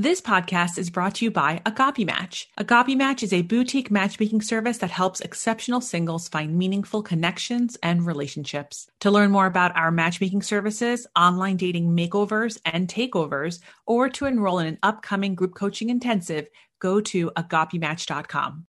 This podcast is brought to you by Agape Match. Agape Match is a boutique matchmaking service that helps exceptional singles find meaningful connections and relationships. To learn more about our matchmaking services, online dating makeovers and takeovers, or to enroll in an upcoming group coaching intensive, go to agapematch.com.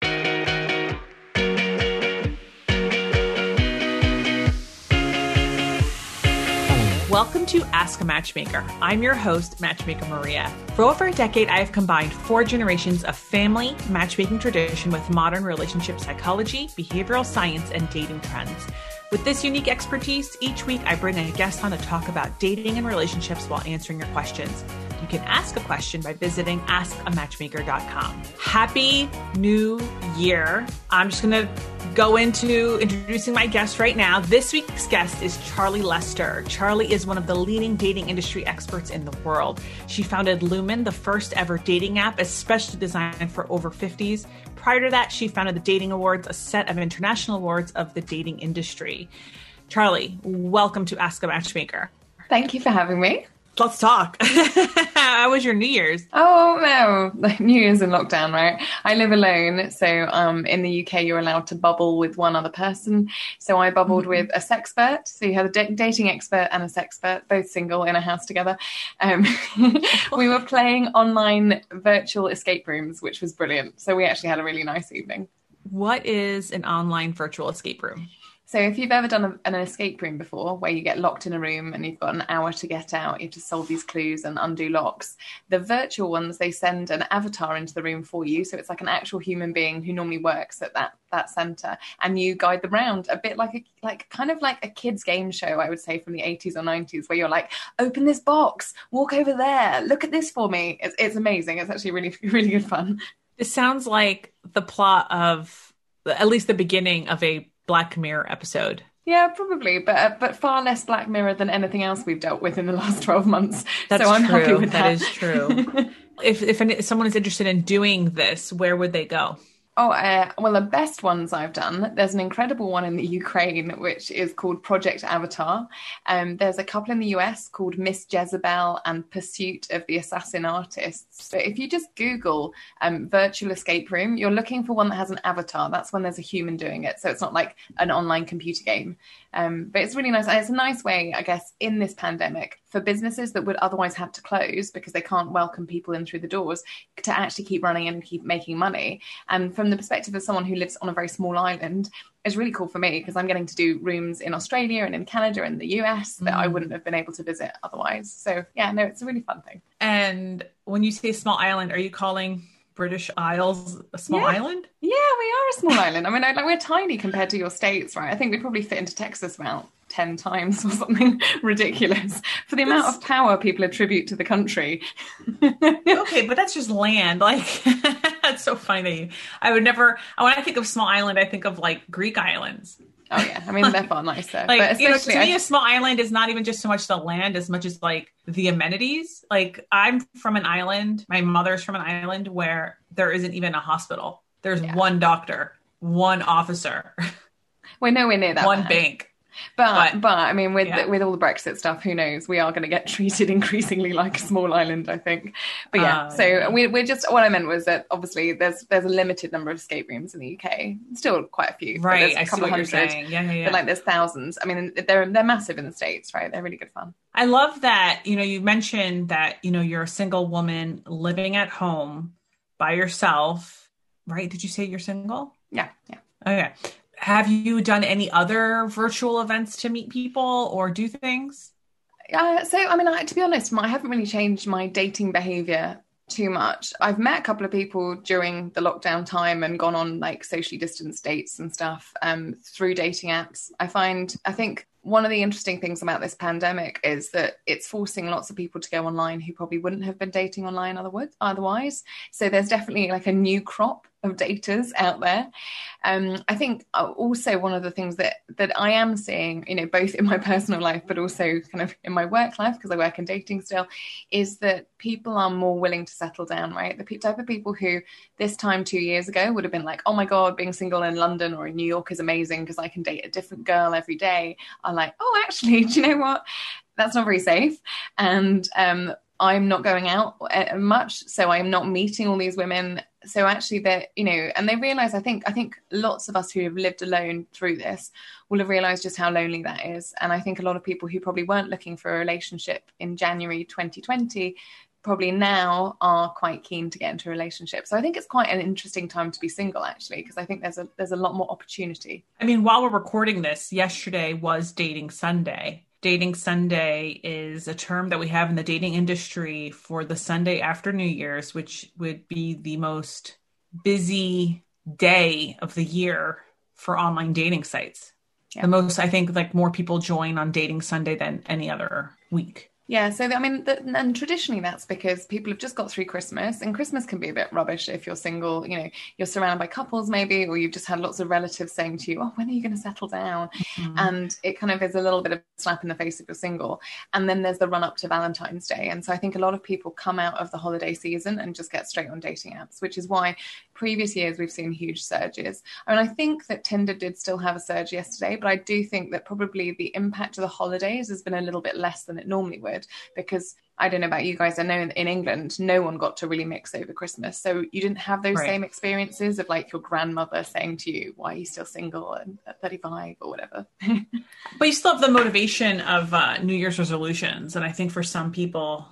Welcome to Ask a Matchmaker. I'm your host, Matchmaker Maria. For over a decade, I have combined four generations of family matchmaking tradition with modern relationship psychology, behavioral science, and dating trends. With this unique expertise, each week I bring a guest on to talk about dating and relationships while answering your questions. You can ask a question by visiting askamatchmaker.com. Happy New Year. I'm just going to go into introducing my guest right now. This week's guest is Charly Lester. Charly is one of the leading dating industry experts in the world. She founded Lumen, the first ever dating app, especially designed for over 50s. Prior to that, she founded the Dating Awards, a set of international awards of the dating industry. Charly, welcome to Ask a Matchmaker. Thank you for having me. Let's talk. How was your New Year's? Oh no, New Year's in lockdown, right? I live alone, so um, in the UK you're allowed to bubble with one other person. So I bubbled mm-hmm. with a sexpert. So you have a d- dating expert and a sexpert, both single in a house together. Um, we were playing online virtual escape rooms, which was brilliant. So we actually had a really nice evening. What is an online virtual escape room? So if you've ever done a, an escape room before, where you get locked in a room and you've got an hour to get out, you have to solve these clues and undo locks. The virtual ones, they send an avatar into the room for you, so it's like an actual human being who normally works at that that center, and you guide them around a bit like a like kind of like a kids game show, I would say from the 80s or 90s, where you're like, open this box, walk over there, look at this for me. It's it's amazing. It's actually really really good fun. This sounds like the plot of at least the beginning of a Black Mirror episode. Yeah, probably, but uh, but far less Black Mirror than anything else we've dealt with in the last twelve months. That's so I'm true. happy with that. That is true. if if, someone is interested in doing this, where would they go? Oh, uh, well, the best ones I've done, there's an incredible one in the Ukraine, which is called Project Avatar. Um, there's a couple in the US called Miss Jezebel and Pursuit of the Assassin Artists. So if you just Google um, virtual escape room, you're looking for one that has an avatar. That's when there's a human doing it. So it's not like an online computer game. Um, but it's really nice. And it's a nice way, I guess, in this pandemic for businesses that would otherwise have to close because they can't welcome people in through the doors to actually keep running and keep making money. And from the perspective of someone who lives on a very small island, it's really cool for me because I'm getting to do rooms in Australia and in Canada and the US that mm. I wouldn't have been able to visit otherwise. So yeah, no, it's a really fun thing. And when you say small island, are you calling British Isles a small yeah. island? Yeah, we are a small island. I mean, like we're tiny compared to your states, right? I think we probably fit into Texas about 10 times or something ridiculous for the amount of power people attribute to the country. okay, but that's just land. Like, that's so funny. I would never, when I think of small island, I think of like Greek islands. Oh yeah, I mean they're far nicer. like but you know, to me, a small island is not even just so much the land as much as like the amenities. Like I'm from an island. My mother's from an island where there isn't even a hospital. There's yeah. one doctor, one officer. We're nowhere near that. One bank. But, but, but I mean, with yeah. with all the Brexit stuff, who knows? We are going to get treated increasingly like a small island, I think. But yeah, uh, so yeah. We, we're just what I meant was that obviously there's there's a limited number of escape rooms in the UK. Still quite a few, right? a couple hundred. Yeah, yeah, yeah. But like there's thousands. I mean, they're they're massive in the states, right? They're really good fun. I love that. You know, you mentioned that you know you're a single woman living at home by yourself, right? Did you say you're single? Yeah, yeah. Okay have you done any other virtual events to meet people or do things? Uh, so, I mean, I, to be honest, I haven't really changed my dating behavior too much. I've met a couple of people during the lockdown time and gone on like socially distanced dates and stuff um, through dating apps. I find, I think one of the interesting things about this pandemic is that it's forcing lots of people to go online who probably wouldn't have been dating online otherwise. So there's definitely like a new crop of daters out there. Um, I think uh, also one of the things that that I am seeing, you know, both in my personal life but also kind of in my work life because I work in dating still, is that people are more willing to settle down. Right, the type of people who this time two years ago would have been like, "Oh my god, being single in London or in New York is amazing because I can date a different girl every day," are like, "Oh, actually, do you know what? That's not very safe." And um, I'm not going out uh, much, so I'm not meeting all these women. So actually, that you know, and they realize. I think I think lots of us who have lived alone through this will have realized just how lonely that is. And I think a lot of people who probably weren't looking for a relationship in January 2020 probably now are quite keen to get into a relationship. So I think it's quite an interesting time to be single actually because I think there's a there's a lot more opportunity. I mean, while we're recording this, yesterday was dating Sunday Dating Sunday is a term that we have in the dating industry for the Sunday after New Year's, which would be the most busy day of the year for online dating sites. Yeah. The most, I think, like more people join on Dating Sunday than any other week. Yeah, so I mean, the, and traditionally that's because people have just got through Christmas, and Christmas can be a bit rubbish if you're single. You know, you're surrounded by couples maybe, or you've just had lots of relatives saying to you, "Oh, when are you going to settle down?" Mm-hmm. And it kind of is a little bit of a slap in the face if you're single. And then there's the run up to Valentine's Day, and so I think a lot of people come out of the holiday season and just get straight on dating apps, which is why previous years we've seen huge surges. I mean, I think that Tinder did still have a surge yesterday, but I do think that probably the impact of the holidays has been a little bit less than it normally would because I don't know about you guys. I know in, England, no one got to really mix over Christmas. So you didn't have those right. same experiences of like your grandmother saying to you, why are you still single and at 35 or whatever? but you still have the motivation of uh, New Year's resolutions. And I think for some people,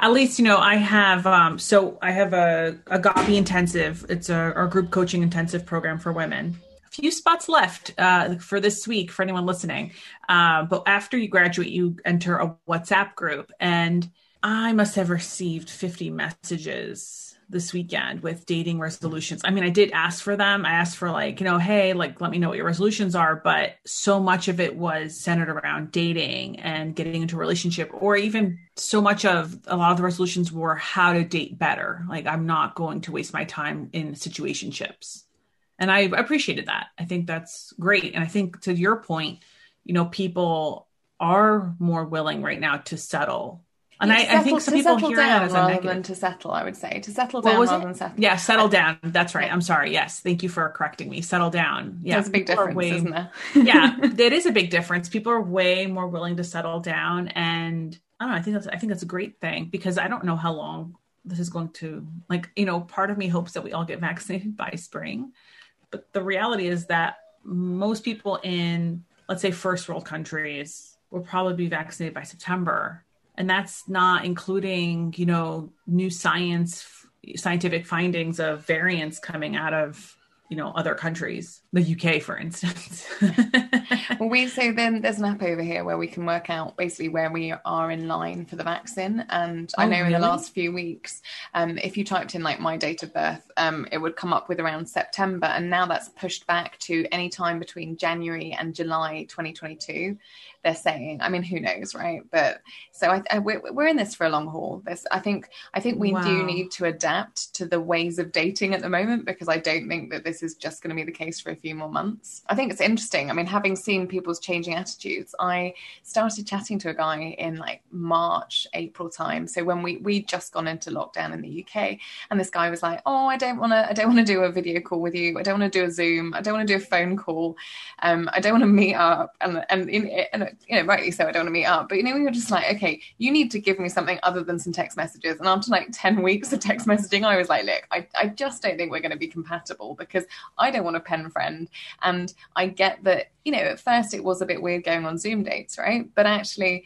at least you know i have um so i have a agape intensive. It's a our group coaching intensive program for women. A few spots left uh, for this week for anyone listening. Uh, but after you graduate you enter a whatsapp group. And i must have received 50 messages this weekend with dating resolutions. I mean, I did ask for them. I asked for like, you know, hey, like let me know what your resolutions are, but so much of it was centered around dating and getting into a relationship or even so much of a lot of the resolutions were how to date better. Like I'm not going to waste my time in situationships. And I appreciated that. I think that's great. And I think to your point, you know, people are more willing right now to settle and I, settle, I, think some people hear that as a negative. than to settle. I would say to settle down rather it? than settle. Yeah, settle down. That's right. I'm sorry. Yes, thank you for correcting me. Settle down. Yeah, there's a big difference, way, isn't there? yeah, it is a big difference. People are way more willing to settle down, and I don't know. I think that's I think that's a great thing because I don't know how long this is going to like. You know, part of me hopes that we all get vaccinated by spring, but the reality is that most people in let's say first world countries will probably be vaccinated by September and that's not including you know new science scientific findings of variants coming out of you know other countries the uk for instance. Well we so then there's an app over here where we can work out basically where we are in line for the vaccine. And oh, i know really? in the last few weeks um, if you typed in like my date of birth um, it would come up with around september. And now that's pushed back to any time between january and july 2022 they're saying. I mean, who knows, right? But so I, I, we're, we're in this for a long haul. This, I think, I think we wow. do need to adapt to the ways of dating at the moment because I don't think that this is just going to be the case for a few more months. I think it's interesting. I mean, having seen people's changing attitudes, I started chatting to a guy in like March, April time. So when we we just gone into lockdown in the UK, and this guy was like, "Oh, I don't want to, I don't want to do a video call with you. I don't want to do a Zoom. I don't want to do a phone call. Um, I don't want to meet up." And and, and you know, rightly so, I don't want to meet up. But you know, we were just like, okay, you need to give me something other than some text messages. And after like 10 weeks of text messaging, I was like, look, I, I just don't think we're going to be compatible because I don't want a pen friend. And I get that, you know, at first it was a bit weird going on Zoom dates, right? But actually,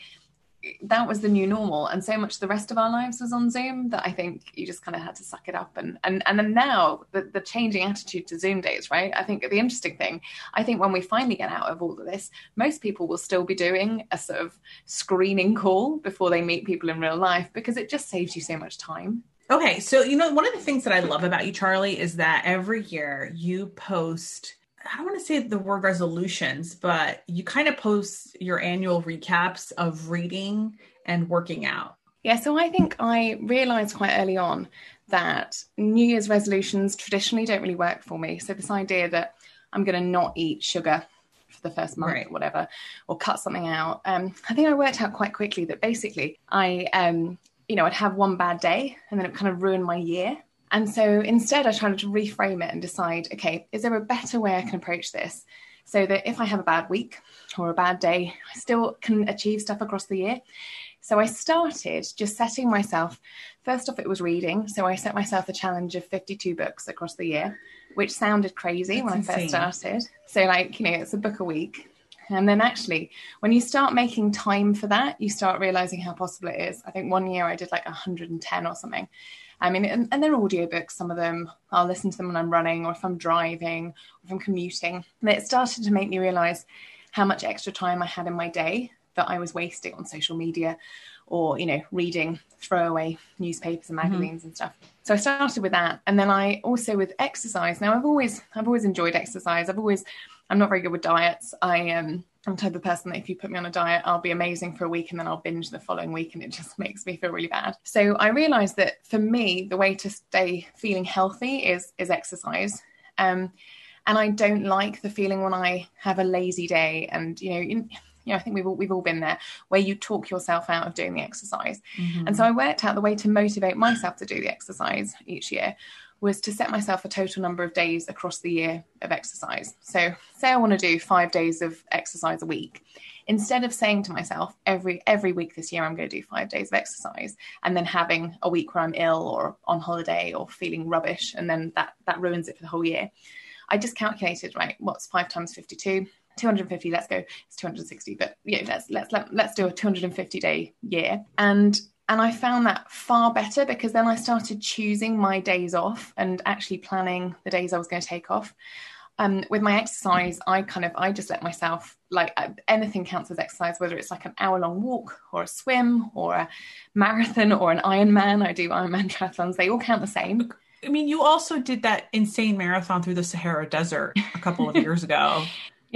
that was the new normal and so much the rest of our lives was on zoom that i think you just kind of had to suck it up and and and then now the, the changing attitude to zoom days right? I think the interesting thing i think when we finally get out of all of this most people will still be doing a sort of screening call before they meet people in real life because it just saves you so much time. Okay so you know one of the things that i love about you charly is that every year you post I don't want to say the word resolutions, but you kind of post your annual recaps of reading and working out. Yeah, so I think I realized quite early on that New Year's resolutions traditionally don't really work for me. So this idea that I'm going to not eat sugar for the first month right. or whatever, or cut something out. Um, I think I worked out quite quickly that basically I, um, you know, I'd have one bad day and then it kind of ruined my year. And so instead, I tried to reframe it and decide okay, is there a better way I can approach this? so that if I have a bad week or a bad day, I still can achieve stuff across the year. So I started just setting myself, first off, it was reading. So I set myself a challenge of 52 books across the year, which sounded crazy That's when insane. I first started. So, like, you know, it's a book a week. And then actually, when you start making time for that, you start realizing how possible it is. I think one year I did like 110 or something. I mean, and, and they're audiobooks, some of them. I'll listen to them when I'm running or if I'm driving or if I'm commuting. And it started to make me realize how much extra time I had in my day that I was wasting on social media or, you know, reading throwaway newspapers and mm-hmm. magazines mm-hmm. and stuff. So I started with that. And then I also with exercise. Now I've always I've always enjoyed exercise. I've always I'm not very good with diets. I um I'm the type of person that if you put me on a diet, I'll be amazing for a week and then I'll binge the following week and it just makes me feel really bad. So I realized that for me, the way to stay feeling healthy is is exercise. Um, and I don't like the feeling when I have a lazy day and you know in, you know, I think we've all, we've all been there where you talk yourself out of doing the exercise. Mm-hmm. And so I worked out the way to motivate myself to do the exercise each year was to set myself a total number of days across the year of exercise. So, say I want to do five days of exercise a week. Instead of saying to myself every every week this year I'm going to do five days of exercise, and then having a week where I'm ill or on holiday or feeling rubbish, and then that that ruins it for the whole year. I just calculated right. What's five times fifty two? 250 let's go it's 260 but yeah let's let's let, let's do a 250 day year and and I found that far better because then I started choosing my days off and actually planning the days I was going to take off. Um, with my exercise, I kind of I just let myself like uh, anything counts as exercise, whether it's like an hour long walk or a swim or a marathon or an Ironman. I do Ironman triathlons; they all count the same. I mean, you also did that insane marathon through the Sahara Desert a couple of years ago.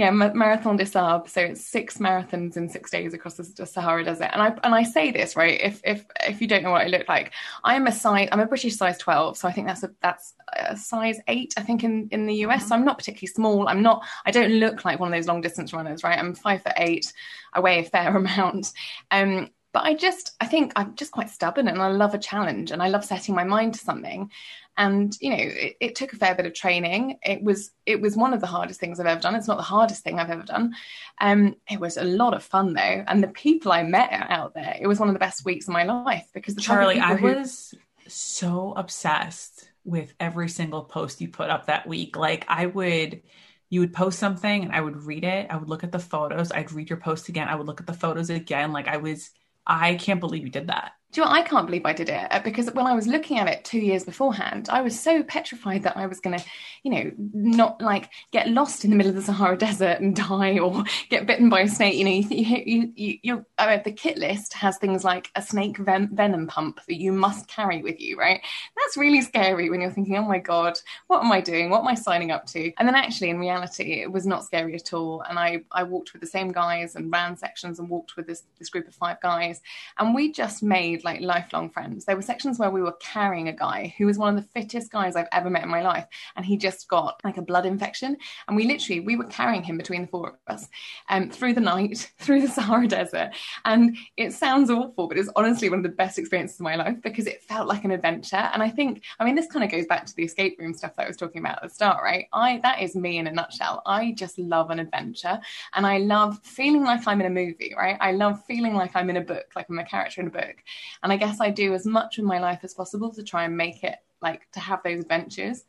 Yeah, Marathon des Sables. So it's six marathons in six days across the, Sahara Desert. And I and I say this right. If if if you don't know what I look like, I am a size. I'm a British size twelve. So I think that's a that's a size eight. I think in in the US. Mm-hmm. So I'm not particularly small. I'm not. I don't look like one of those long distance runners. Right. I'm five foot eight. I weigh a fair amount. Um, but I just I think I'm just quite stubborn and I love a challenge and I love setting my mind to something. And you know it, it, took a fair bit of training. It was it was one of the hardest things i've ever done. It's not the hardest thing i've ever done. Um it was a lot of fun though. And the people i met out there it was one of the best weeks of my life because the charly i who... was so obsessed with every single post you put up that week. Like i would you would post something and i would read it. I would look at the photos. I'd read your post again. I would look at the photos again. Like i was i can't believe you did that do you know, I can't believe I did it uh, because when I was looking at it two years beforehand, I was so petrified that I was going to, you know, not like get lost in the middle of the Sahara Desert and die or get bitten by a snake. You know, you, you, you, you the kit list has things like a snake ven- venom pump that you must carry with you, right? That's really scary when you're thinking, oh my God, what am I doing? What am I signing up to? And then actually, in reality, it was not scary at all. And I, I walked with the same guys and ran sections and walked with this, this group of five guys. And we just made made like lifelong friends. There were sections where we were carrying a guy who was one of the fittest guys I've ever met in my life, and he just got like a blood infection, and we literally we were carrying him between the four of us um, through the night, through the Sahara Desert, and it sounds awful, but it's honestly one of the best experiences of my life because it felt like an adventure. And I think, I mean, this kind of goes back to the escape room stuff that I was talking about at the start, right? I that is me in a nutshell. I just love an adventure, and I love feeling like I'm in a movie, right? I love feeling like I'm in a book, like I'm a character in a book. And I guess I do as much of my life as possible to try and make it like to have those adventures,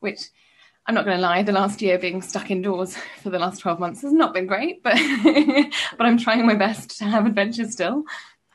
which I'm not going to lie, the last year being stuck indoors for the last 12 months has not been great, but but I'm trying my best to have adventures still.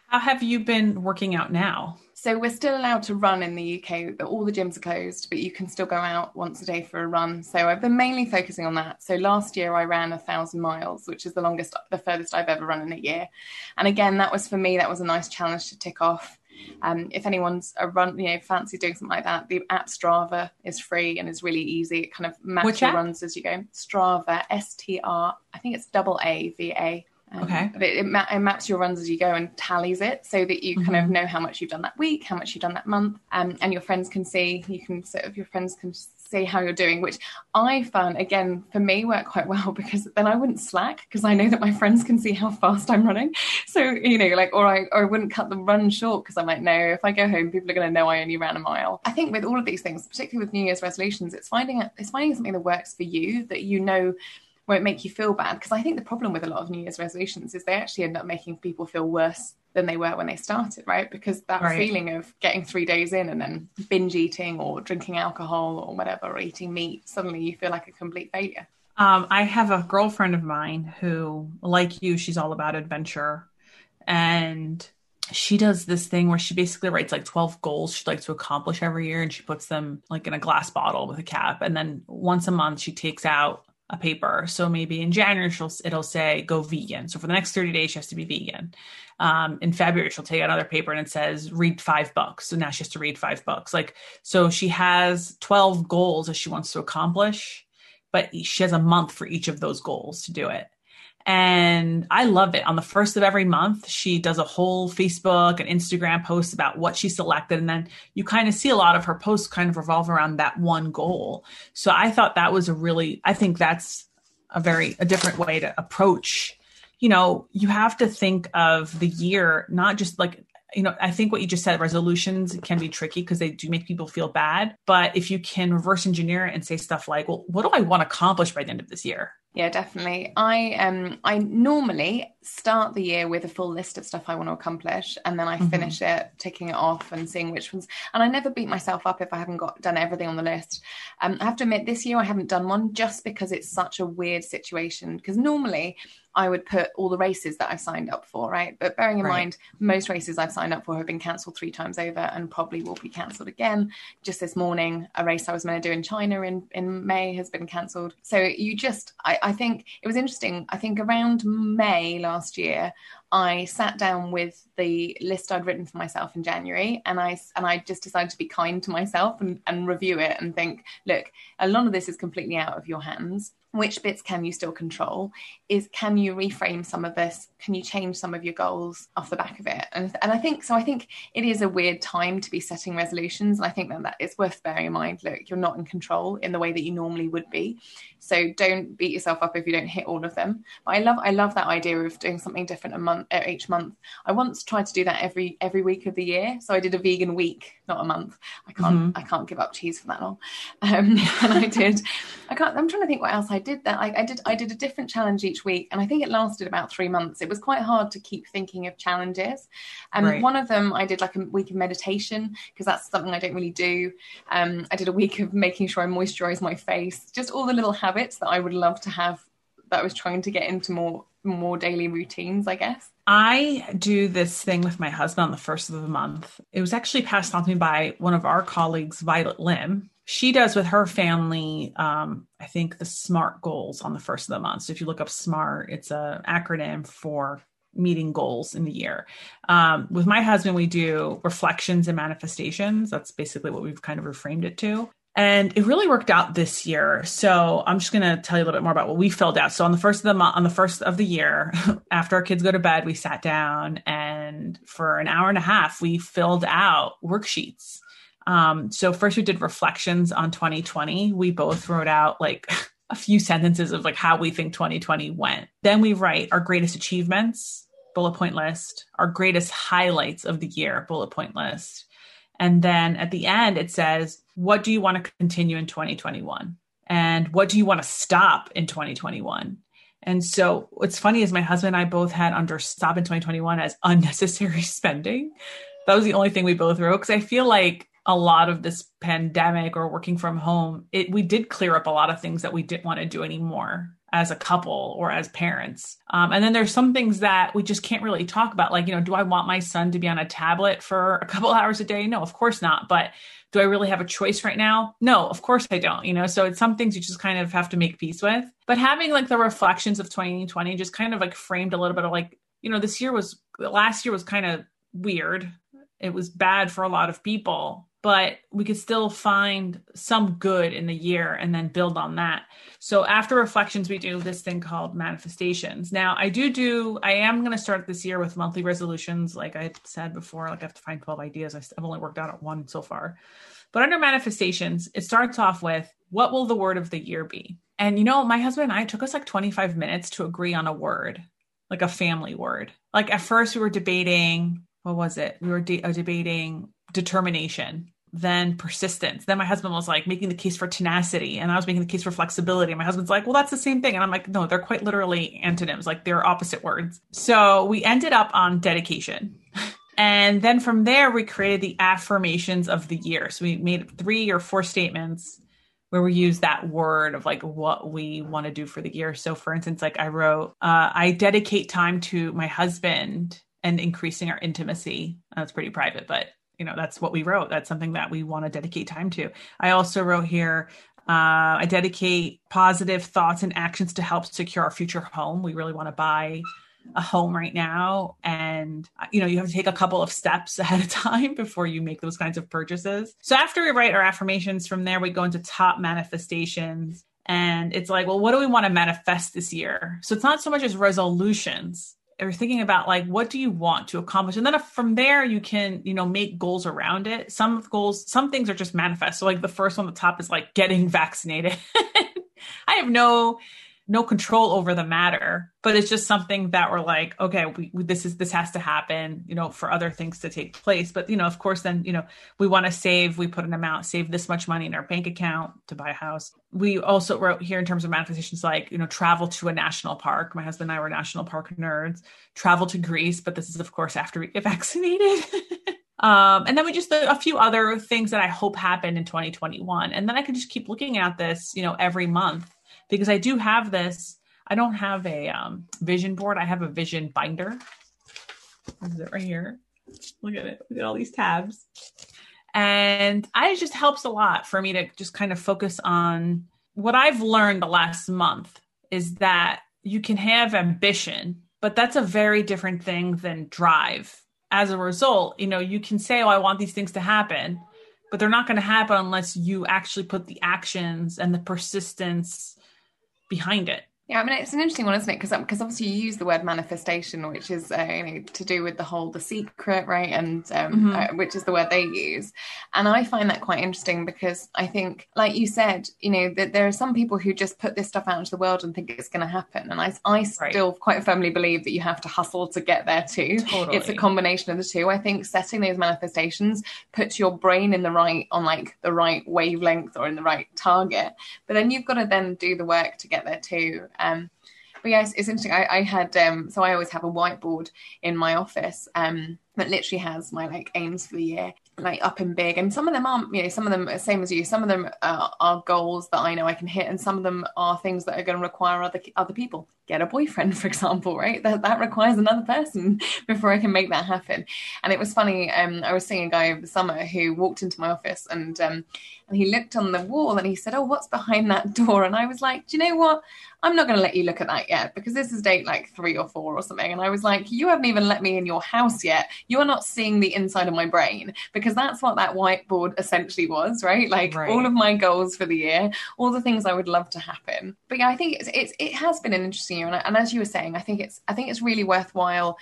How have you been working out now? So we're still allowed to run in the UK. All the gyms are closed, but you can still go out once a day for a run. So I've been mainly focusing on that. So last year I ran a thousand miles, which is the longest, the furthest I've ever run in a year. And again, that was for me, that was a nice challenge to tick off. Um, if anyone's a run, you know, fancy doing something like that, the app Strava is free and is really easy. It kind of your runs as you go. Strava, S T R, I think it's double A V A. Um, okay. It, it, ma- it, maps your runs as you go and tallies it so that you mm-hmm. kind of mm-hmm. know how much you've done that week, how much you've done that month, um, and your friends can see. You can sort of your friends can see how you're doing, which I found again for me worked quite well because then I wouldn't slack because I know that my friends can see how fast I'm running. So you know, like, or I or I wouldn't cut the run short because I might know if I go home, people are going to know I only ran a mile. I think with all of these things, particularly with New Year's resolutions, it's finding it's finding something that works for you that you know won't make you feel bad. Because I think the problem with a lot of New Year's resolutions is they actually end up making people feel worse than they were when they started, right? Because that right. feeling of getting three days in and then binge eating or drinking alcohol or whatever, or eating meat, suddenly you feel like a complete failure. Um, I have a girlfriend of mine who, like you, she's all about adventure. And she does this thing where she basically writes like 12 goals she'd like to accomplish every year and she puts them like in a glass bottle with a cap. And then once a month, she takes out a paper. So maybe in January, she'll, it'll say go vegan. So for the next 30 days, she has to be vegan. Um, in February, she'll take another paper and it says read five books. So now she has to read five books. Like, so she has 12 goals that she wants to accomplish but she has a month for each of those goals to do it. And I love it. On the first of every month, she does a whole Facebook and Instagram post about what she selected. And then you kind of see a lot of her posts kind of revolve around that one goal. So I thought that was a really, I think that's a very, a different way to approach. You know, you have to think of the year, not just like you know, I think what you just said, resolutions can be tricky because they do make people feel bad. But if you can reverse engineer it and say stuff like, well, what do I want to accomplish by the end of this year? Yeah, definitely. I um I normally start the year with a full list of stuff I want to accomplish and then I mm-hmm. finish it ticking it off and seeing which ones and I never beat myself up if I haven't got done everything on the list. Um I have to admit this year I haven't done one just because it's such a weird situation because normally I would put all the races that I've signed up for, right? But bearing in right. mind, most races I've signed up for have been cancelled three times over and probably will be cancelled again. Just this morning, a race I was meant to do in China in, in May has been cancelled. So you just, I, I think it was interesting. I think around May last year, I sat down with the list I'd written for myself in January, and I and I just decided to be kind to myself and, and review it and think, look, a lot of this is completely out of your hands. Which bits can you still control? Is can you reframe some of this? Can you change some of your goals off the back of it? And, and i think so i think it is a weird time to be setting resolutions and i think that it's worth bearing in mind. Look you're not in control in the way that you normally would be so don't beat yourself up if you don't hit all of them but i love i love that idea of doing something different a month uh, each month i once tried to do that every every week of the year so i did a vegan week not a month i can't mm-hmm. i can't give up cheese for that long um, and i did i can't i'm trying to think what else i did that I, I, did I did a different challenge each week, and I think it lasted about three months. It was quite hard to keep thinking of challenges. And um, right. one of them I did like a week of meditation because that's something I don't really do. Um, I did a week of making sure I moisturize my face, just all the little habits that I would love to have that I was trying to get into more more daily routines, I guess. I do this thing with my husband on the first of the month. It was actually passed on to me by one of our colleagues, Violet Lim, she does with her family um, i think the smart goals on the first of the month. So if you look up smart it's an acronym for meeting goals in the year. Um, with my husband we do reflections and manifestations. That's basically what we've kind of reframed it to and it really worked out this year so i'm just going to tell you a little bit more about what we filled out so on the first of the month on the first of the year after our kids go to bed we sat down and for an hour and a half we filled out worksheets um, so first we did reflections on 2020. We both wrote out like a few sentences of like how we think 2020 went. Then we write our greatest achievements, bullet point list, our greatest highlights of the year, bullet point list. And then at the end it says, what do you want to continue in 2021? And what do you want to stop in 2021? And so what's funny is my husband and I both had under stop in 2021 as unnecessary spending. That was the only thing we both wrote because I feel like a lot of this pandemic or working from home, it we did clear up a lot of things that we didn't want to do anymore as a couple or as parents. Um, and then there's some things that we just can't really talk about. Like, you know, do I want my son to be on a tablet for a couple hours a day? No, of course not. But do I really have a choice right now? No, of course I don't. You know, so it's some things you just kind of have to make peace with. But having like the reflections of 2020 just kind of like framed a little bit of like, you know, this year was last year was kind of weird. It was bad for a lot of people but we could still find some good in the year and then build on that. So after reflections, we do this thing called manifestations. Now, I do do, I am going to start this year with monthly resolutions. Like I said before, like I have to find 12 ideas. I've only worked out at one so far. But under manifestations, it starts off with what will the word of the year be? And you know, my husband and I took us like 25 minutes to agree on a word, like a family word. Like at first we were debating, what was it? We were de- uh, debating determination then persistence. Then my husband was like making the case for tenacity, and I was making the case for flexibility. And my husband's like, well, that's the same thing. And I'm like, no, they're quite literally antonyms, like they're opposite words. So we ended up on dedication. And then from there, we created the affirmations of the year. So we made three or four statements where we use that word of like what we want to do for the year. So, for instance, like I wrote, uh, I dedicate time to my husband and increasing our intimacy. That's pretty private, but you know that's what we wrote. That's something that we want to dedicate time to. I also wrote here. Uh, I dedicate positive thoughts and actions to help secure our future home. We really want to buy a home right now and you know you have to take a couple of steps ahead of time before you make those kinds of purchases so after we write our affirmations from there we go into top manifestations and it's like well what do we want to manifest this year so it's not so much as resolutions or thinking about like what do you want to accomplish? And then uh, from there you can you know make goals around it. Some goals some things are just manifest. So like the first one on the top is like getting vaccinated. I have no no control over the matter but it's just something that we're like okay we, we, this is this has to happen you know for other things to take place. But you know of course then you know we want to save we put an amount save this much money in our bank account to buy a house. We also wrote here in terms of manifestations like you know travel to a national park. My husband and i were national park nerds. Travel to greece but this is of course after we get vaccinated. Um, and then we just a few other things that I hope happen in 2021. And then I can just keep looking at this, you know, every month because I do have this. I don't have a um, vision board. I have a vision binder. Is it right here? Look at it. Look at all these tabs. And I it just helps a lot for me to just kind of focus on what I've learned the last month is that you can have ambition, but that's a very different thing than drive. As a result, you know, you can say, Oh, I want these things to happen, but they're not going to happen unless you actually put the actions and the persistence behind it. Yeah, I mean it's an interesting one, isn't it? Because because obviously you use the word manifestation, which is uh, you know to do with the whole the secret, right? And um, mm-hmm. uh, which is the word they use, and I find that quite interesting because I think, like you said, you know that there are some people who just put this stuff out into the world and think it's going to happen, and I I still right. quite firmly believe that you have to hustle to get there too. Totally. It's a combination of the two. I think setting those manifestations puts your brain in the right on like the right wavelength or in the right target, but then you've got to then do the work to get there too. Um, but yes, it's, interesting. I, I had um, so I always have a whiteboard in my office um, that literally has my like aims for the year, like up and big. And some of them aren't, you know, some of them are same as you. Some of them are, are goals that I know I can hit, and some of them are things that are going to require other other people. Get a boyfriend, for example, right? That that requires another person before I can make that happen. And it was funny. Um, I was seeing a guy over the summer who walked into my office and um, and he looked on the wall and he said, "Oh, what's behind that door?" And I was like, "Do you know what? I'm not going to let you look at that yet because this is date like three or four or something." And I was like, "You haven't even let me in your house yet. You are not seeing the inside of my brain because that's what that whiteboard essentially was, right? Like right. all of my goals for the year, all the things I would love to happen. But yeah, I think it's, it's it has been an interesting and, and as you were saying, I think it's I think it's really worthwhile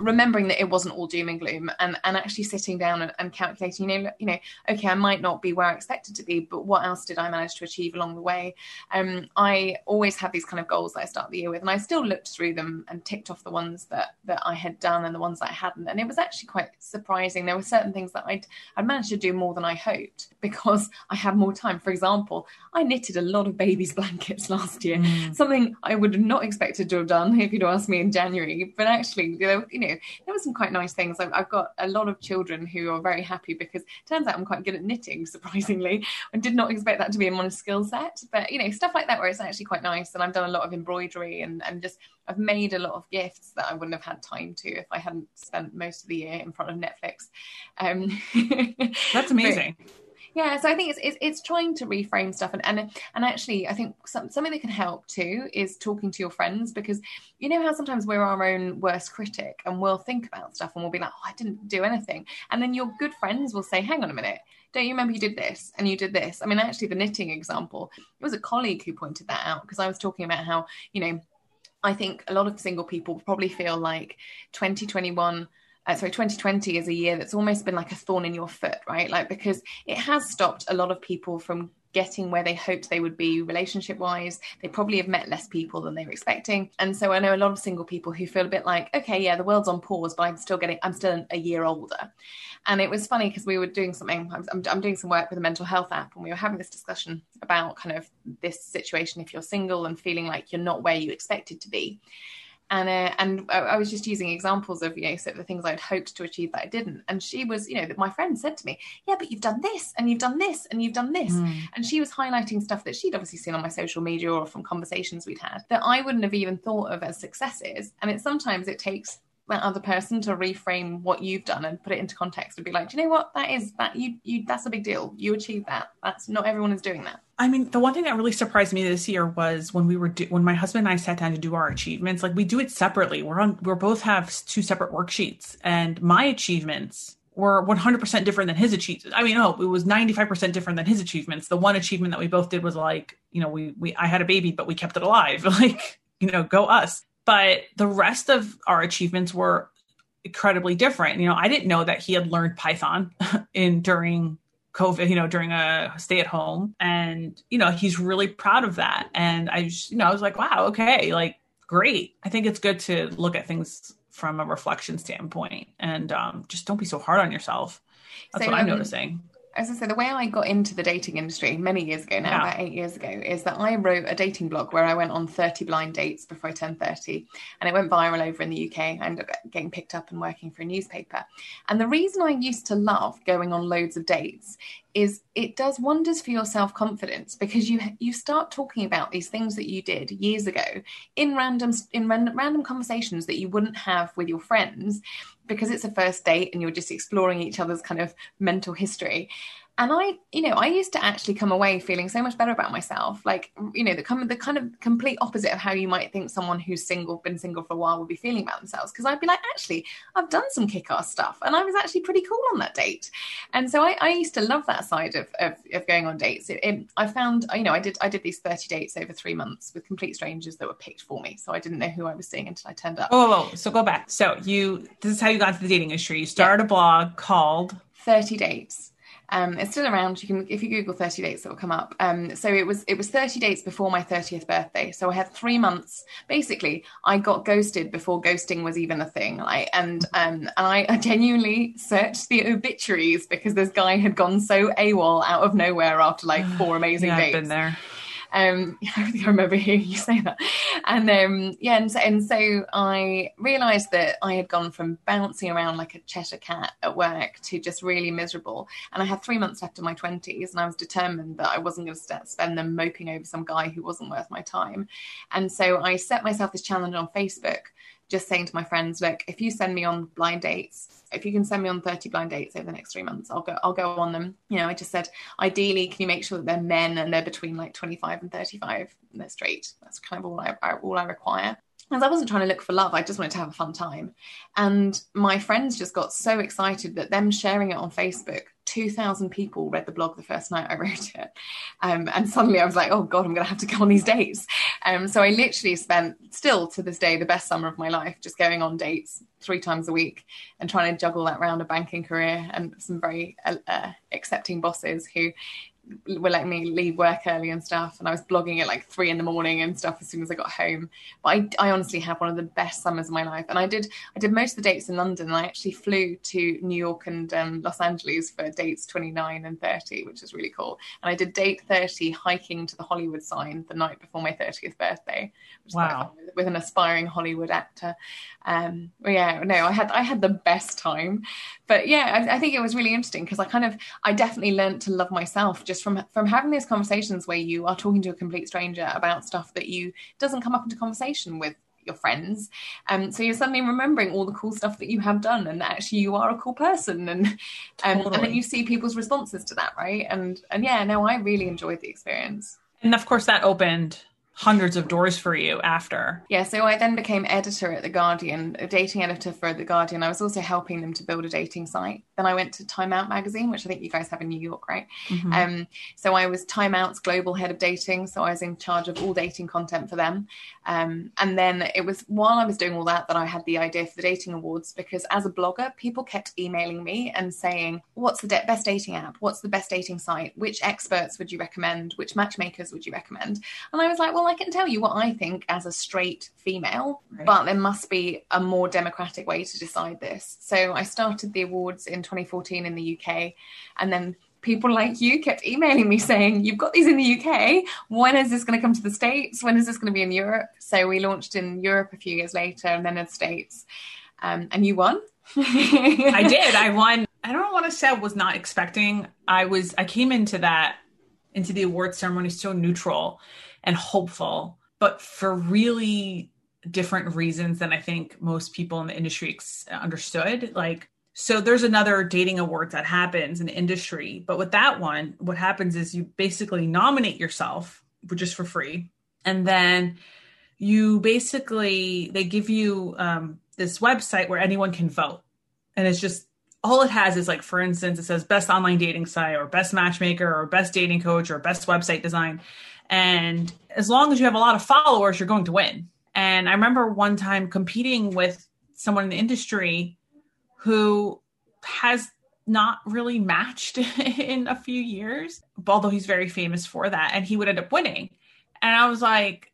remembering that it wasn't all doom and gloom and, and actually sitting down and, and, calculating, you know, you know, okay, I might not be where I expected to be, but what else did I manage to achieve along the way? Um, I always have these kind of goals that I start the year with, and I still looked through them and ticked off the ones that that I had done and the ones that I hadn't. And it was actually quite surprising. There were certain things that I'd I'd managed to do more than I hoped because I had more time. For example, I knitted a lot of babies' blankets last year, mm. something I would have not expected to have done if you'd asked me in January. But actually, you know, you know there were some quite nice things. I've, I've, got a lot of children who are very happy because turns out I'm quite good at knitting, surprisingly. I did not expect that to be in my skill set, but you know, stuff like that where it's actually quite nice. And I've done a lot of embroidery and, and just I've made a lot of gifts that I wouldn't have had time to if I hadn't spent most of the year in front of Netflix. Um, That's amazing. But, yeah so i think it's, it's, it's trying to reframe stuff and and, and actually i think some, something that can help too is talking to your friends because you know how sometimes we're our own worst critic and we'll think about stuff and we'll be like oh i didn't do anything. And then your good friends will say hang on a minute. Don't you remember you did this and you did this? I mean actually the knitting example it was a colleague who pointed that out because i was talking about how you know I think a lot of single people probably feel like 2021 uh, sorry 2020 is a year that's almost been like a thorn in your foot right like because it has stopped a lot of people from getting where they hoped they would be relationship wise. They probably have met less people than they were expecting. And so I know a lot of single people who feel a bit like, okay, yeah, the world's on pause, but I'm still getting, I'm still a year older. And it was funny because we were doing something, I'm, I'm doing some work with a mental health app, and we were having this discussion about kind of this situation if you're single and feeling like you're not where you expected to be and uh, and I was just using examples of you know sort of the things I'd hoped to achieve that I didn't. And she was, you know, that my friend said to me, "Yeah, but you've done this, and you've done this, and you've done this," mm. and she was highlighting stuff that she'd obviously seen on my social media or from conversations we'd had that I wouldn't have even thought of as successes. And it sometimes it takes that other person to reframe what you've done and put it into context and be like, do you know what? That is that you you that's a big deal. You achieved that. That's not everyone is doing that. I mean, the one thing that really surprised me this year was when we were do- when my husband and I sat down to do our achievements. Like we do it separately. We're on we're both have two separate worksheets, and my achievements were 100% different than his achievements. I mean, no, it was 95% different than his achievements. The one achievement that we both did was like, you know, we we I had a baby, but we kept it alive. Like, you know, go us but the rest of our achievements were incredibly different. You know, I didn't know that he had learned Python in during COVID, you know, during a stay at home. And, you know, he's really proud of that. And I just, you know, I was like, wow, okay, like great. I think it's good to look at things from a reflection standpoint and um, just don't be so hard on yourself. That's so, what I'm noticing as I said, the way I got into the dating industry many years ago now, yeah. about eight years ago, is that I wrote a dating blog where I went on 30 blind dates before I turned 30. And it went viral over in the UK. I ended up getting picked up and working for a newspaper. And the reason I used to love going on loads of dates is it does wonders for your self-confidence because you you start talking about these things that you did years ago in random in random, random conversations that you wouldn't have with your friends because it's a first date and you're just exploring each other's kind of mental history and I, you know, I used to actually come away feeling so much better about myself. Like, you know, the kind of the kind of complete opposite of how you might think someone who's single, been single for a while, would be feeling about themselves. Because I'd be like, actually, I've done some kick-ass stuff, and I was actually pretty cool on that date. And so I, I used to love that side of of, of going on dates. It, it, I found, you know, I did I did these thirty dates over three months with complete strangers that were picked for me, so I didn't know who I was seeing until I turned up. Oh, so go back. So you, this is how you got into the dating industry. You started yeah. a blog called Thirty Dates um, it's still around. You can, if you Google 30 dates, it will come up. Um, so it was, it was 30 dates before my 30th birthday. So I had three months. Basically, I got ghosted before ghosting was even a thing. Like, and um, and I, I genuinely searched the obituaries because this guy had gone so AWOL out of nowhere after like four amazing yeah, dates. I've been there. Um, I remember hearing you say that. And um, yeah, and so, and so I realised that I had gone from bouncing around like a Cheshire cat at work to just really miserable. And I had three months left of my twenties, and I was determined that I wasn't going to spend them moping over some guy who wasn't worth my time. And so I set myself this challenge on Facebook just saying to my friends, look, if you send me on blind dates, if you can send me on 30 blind dates over the next three months, I'll go, I'll go on them. You know, I just said, ideally, can you make sure that they're men and they're between like 25 and 35 and they're straight? That's kind of all I, all I require. As I wasn't trying to look for love, I just wanted to have a fun time. And my friends just got so excited that them sharing it on Facebook 2,000 people read the blog the first night I wrote it. Um, and suddenly I was like, oh God, I'm going to have to go on these dates. Um, so I literally spent, still to this day, the best summer of my life just going on dates three times a week and trying to juggle that around a banking career and some very uh, uh accepting bosses who were letting me leave work early and stuff and I was blogging at like three in the morning and stuff as soon as I got home. But I, I honestly had one of the best summers of my life and I did I did most of the dates in London and I actually flew to New York and um, Los Angeles for dates 29 and 30 which is really cool. And I did date 30 hiking to the Hollywood sign the night before my 30th birthday wow. with an aspiring Hollywood actor. Um yeah no I had I had the best time but yeah I, I think it was really interesting because I kind of I definitely learned to love myself just from from having these conversations where you are talking to a complete stranger about stuff that you doesn't come up into conversation with your friends. Um, so you're suddenly remembering all the cool stuff that you have done, and actually you are a cool person, and um, totally. and then you see people's responses to that, right? And and yeah, no, I really enjoyed the experience. And of course, that opened hundreds of doors for you after. Yeah, so I then became editor at The Guardian, a dating editor for The Guardian. I was also helping them to build a dating site. Then I went to Time Out magazine, which I think you guys have in New York, right? Mm-hmm. Um, so I was Time Out's global head of dating. So I was in charge of all dating content for them. Um, and then it was while I was doing all that that I had the idea for the dating awards because as a blogger, people kept emailing me and saying, What's the de- best dating app? What's the best dating site? Which experts would you recommend? Which matchmakers would you recommend? And I was like, Well, I can tell you what I think as a straight female, right. but there must be a more democratic way to decide this. So I started the awards in 2014 in the UK, and then people like you kept emailing me saying, You've got these in the UK. When is this going to come to the States? When is this going to be in Europe? So we launched in Europe a few years later and then in the States. Um, and you won. I did. I won. I don't want to say I was not expecting. I was, I came into that, into the award ceremony so neutral and hopeful, but for really different reasons than I think most people in the industry understood. Like, so there's another dating awards that happens in the industry, but with that one, what happens is you basically nominate yourself, which is for free, and then you basically they give you um, this website where anyone can vote, and it's just all it has is like for instance it says best online dating site or best matchmaker or best dating coach or best website design and as long as you have a lot of followers, you're going to win. And I remember one time competing with someone in the industry who has not really matched in a few years, although he's very famous for that. And he would end up winning. And I was like,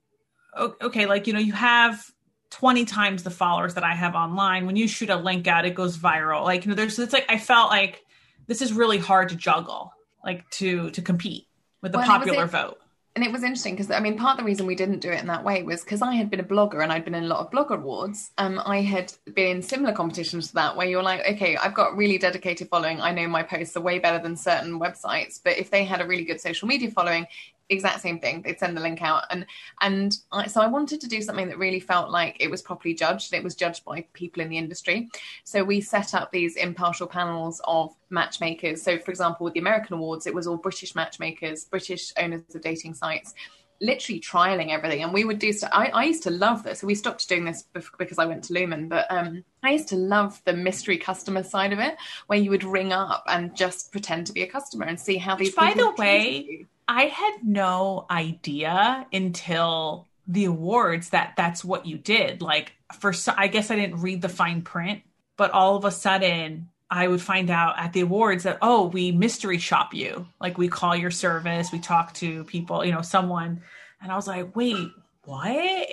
okay, like, you know, you have 20 times the followers that I have online. When you shoot a link out, it goes viral. Like, you know, there's, it's like, I felt like this is really hard to juggle, like to, to compete with the well, popular vote and it was interesting because I mean, part of the reason we didn't do it in that way was because I had been a blogger and I'd been in a lot of blogger awards. Um, I had been in similar competitions to that where you're like, okay, I've got really dedicated following. I know my posts are way better than certain websites, but if they had a really good social media following, exact same thing. They'd send the link out, and and I, so I wanted to do something that really felt like it was properly judged. It was judged by people in the industry. So we set up these impartial panels of matchmakers. So, for example, with the American Awards, it was all British matchmakers, British owners of dating sites literally trialing everything and we would do so I, I used to love this so we stopped doing this because i went to lumen but um, i used to love the mystery customer side of it where you would ring up and just pretend to be a customer and see how these by the way I had no idea until the awards that that's what you did. Like for I guess I didn't read the fine print, but all of a sudden I would find out at the awards that oh, we mystery shop you. Like we call your service, we talk to people, you know, someone and I was like, "Wait, what?"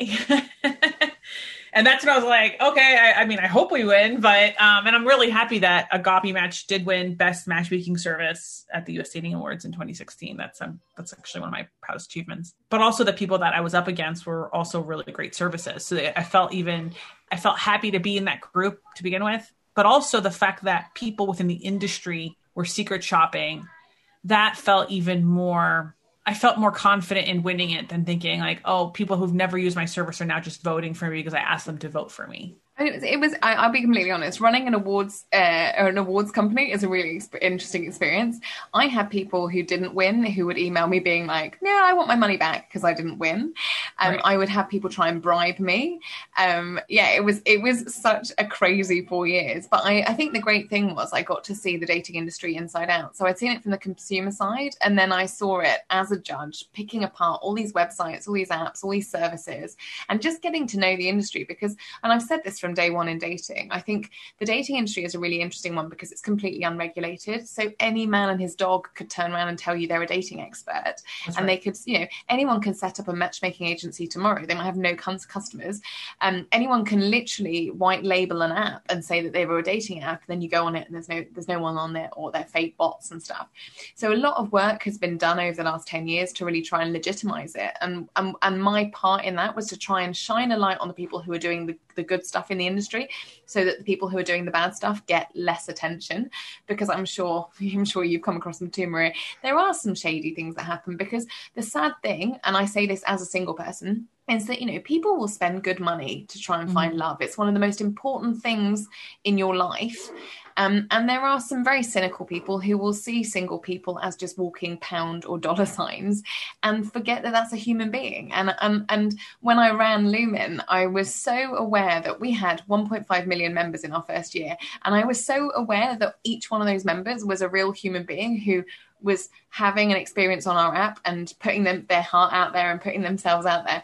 and that's when I was like, okay, I, I, mean, I hope we win, but um, and I'm really happy that Agape Match did win Best Matchmaking Service at the U.S. Dating Awards in 2016. That's um, that's actually one of my proudest achievements. But also the people that I was up against were also really great services. So I felt even I felt happy to be in that group to begin with, but also the fact that people within the industry were secret shopping, that felt even more I felt more confident in winning it than thinking like, oh, people who've never used my service are now just voting for me because I asked them to vote for me. It was, it was I, will be completely honest. Running an awards uh, or an awards company is a really interesting experience. I had people who didn't win who would email me being like, "No, I want my money back because I didn't win." Um, right. I would have people try and bribe me. Um, yeah, it was it was such a crazy four years. But I, I think the great thing was I got to see the dating industry inside out. So I'd seen it from the consumer side, and then I saw it as a judge, picking apart all these websites, all these apps, all these services, and just getting to know the industry. Because, and I've said this from day one in dating. I think the dating industry is a really interesting one because it's completely unregulated. So any man and his dog could turn around and tell you they're a dating expert, That's and right. they could, you know, anyone can set up a matchmaking agency tomorrow. They might have no customers. Um, anyone can literally white label an app and say that they were a dating app. Then you go on it and there's no there's no one on there or they're fake bots and stuff. So a lot of work has been done over the last ten years to really try and legitimize it. And and, and my part in that was to try and shine a light on the people who are doing the the good stuff in the industry so that the people who are doing the bad stuff get less attention. Because i'm sure i'm sure you've come across them too maria. There are some shady things that happen because the sad thing and i say this as a single person is that you know people will spend good money to try and find mm-hmm. love it's one of the most important things in your life um, and there are some very cynical people who will see single people as just walking pound or dollar signs and forget that that's a human being. And, and, and when I ran Lumen, I was so aware that we had 1.5 million members in our first year. And I was so aware that each one of those members was a real human being who was having an experience on our app and putting them their heart out there and putting themselves out there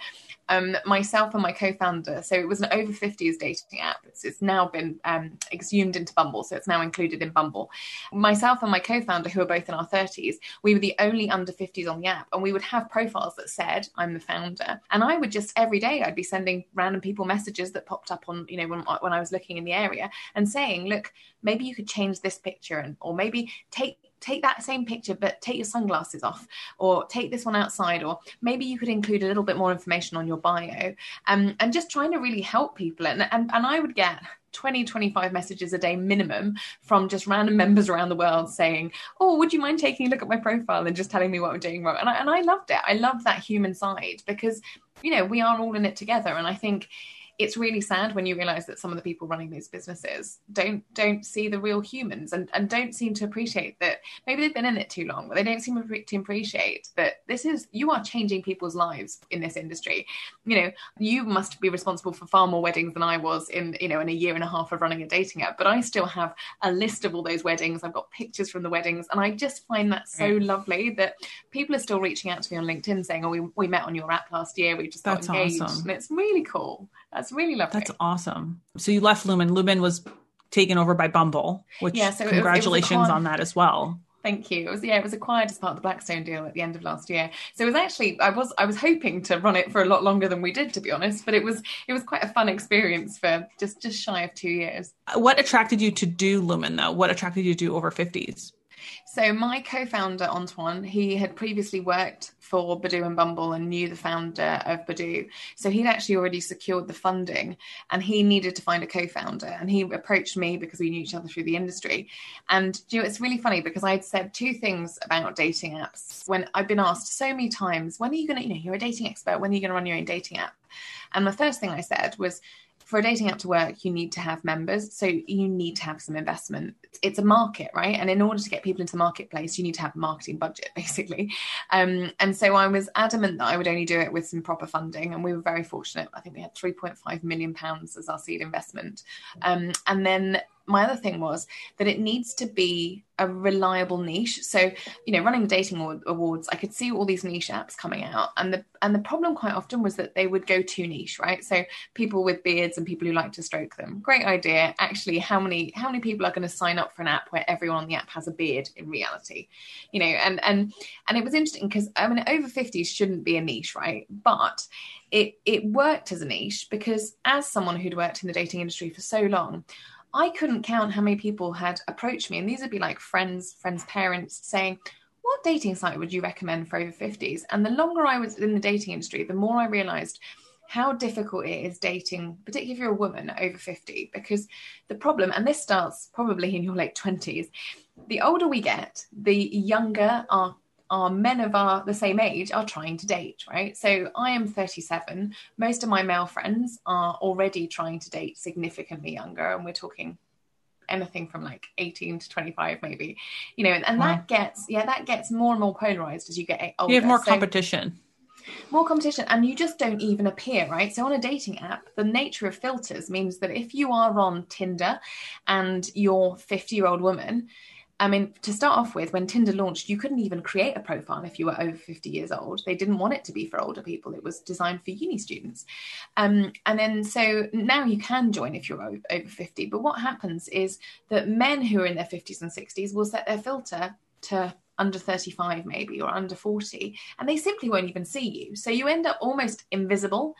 um, myself and my co-founder. So it was an over 50s dating app. It's, it's now been um, exhumed into Bumble, so it's now included in Bumble. Myself and my co-founder, who are both in our 30s, we were the only under 50s on the app, and we would have profiles that said, "I'm the founder," and I would just every day I'd be sending random people messages that popped up on, you know, when when I was looking in the area and saying, "Look, maybe you could change this picture, and or maybe take." Take that same picture but take your sunglasses off or take this one outside or maybe you could include a little bit more information on your bio um, and just trying to really help people. And, and and i would get 20 25 messages a day minimum from just random members around the world saying oh would you mind taking a look at my profile and just telling me what i'm doing wrong? And I, and I loved it. I loved that human side because you know we are all in it together. And i think it's really sad when you realize that some of the people running these businesses don't don't see the real humans and, and don't seem to appreciate that maybe they've been in it too long but they don't seem to appreciate that this is you are changing people's lives in this industry. You know you must be responsible for far more weddings than i was in you know in a year and a half of running a dating app but i still have a list of all those weddings. I've got pictures from the weddings and i just find that so mm. lovely that people are still reaching out to me on linkedin saying oh we, we met on your app last year. We just got engaged. awesome. and it's really cool that's really lovely. That's awesome. So you left Lumen. Lumen was taken over by Bumble, which yeah, so congratulations it was, it was on that as well. Thank you. It was yeah, it was acquired as part of the Blackstone deal at the end of last year. So it was actually I was I was hoping to run it for a lot longer than we did, to be honest. But it was it was quite a fun experience for just just shy of two years. What attracted you to do Lumen though? What attracted you to do over fifties? So my co-founder Antoine, he had previously worked for Badoo and Bumble and knew the founder of Badoo. So he'd actually already secured the funding and he needed to find a co-founder. And he approached me because we knew each other through the industry. And you know, it's really funny because I'd said two things about dating apps when I've been asked so many times, when are you gonna, you know, you're a dating expert, when are you gonna run your own dating app? And the first thing I said was, for a dating app to work, you need to have members. So you need to have some investment. It's a market, right? And in order to get people into the marketplace, you need to have a marketing budget, basically. Um, and so I was adamant that I would only do it with some proper funding. And we were very fortunate. I think we had 3.5 million pounds as our seed investment. Um, and then my other thing was that it needs to be a reliable niche. So, you know, running the dating awards, I could see all these niche apps coming out, and the and the problem quite often was that they would go too niche, right? So, people with beards and people who like to stroke them. Great idea. Actually, how many how many people are going to sign up for an app where everyone on the app has a beard in reality? You know, and and and it was interesting because I mean, over fifties shouldn't be a niche, right? But it it worked as a niche because as someone who'd worked in the dating industry for so long I couldn't count how many people had approached me, and these would be like friends, friends' parents saying, What dating site would you recommend for over 50s? And the longer I was in the dating industry, the more I realized how difficult it is dating, particularly if you're a woman over 50, because the problem, and this starts probably in your late 20s, the older we get, the younger our our men of our the same age are trying to date, right? So I am 37. Most of my male friends are already trying to date significantly younger, and we're talking anything from like 18 to 25 maybe you know and, and wow. that gets yeah that gets more and more polarized as you get older you have more competition more competition and you just don't even appear right so on a dating app the nature of filters means that if you are on tinder and you're 50 year old woman I mean, to start off with, when Tinder launched, you couldn't even create a profile if you were over 50 years old. They didn't want it to be for older people, it was designed for uni students. Um, and then so now you can join if you're over 50. But what happens is that men who are in their 50s and 60s will set their filter to under 35 maybe or under 40 and they simply won't even see you so you end up almost invisible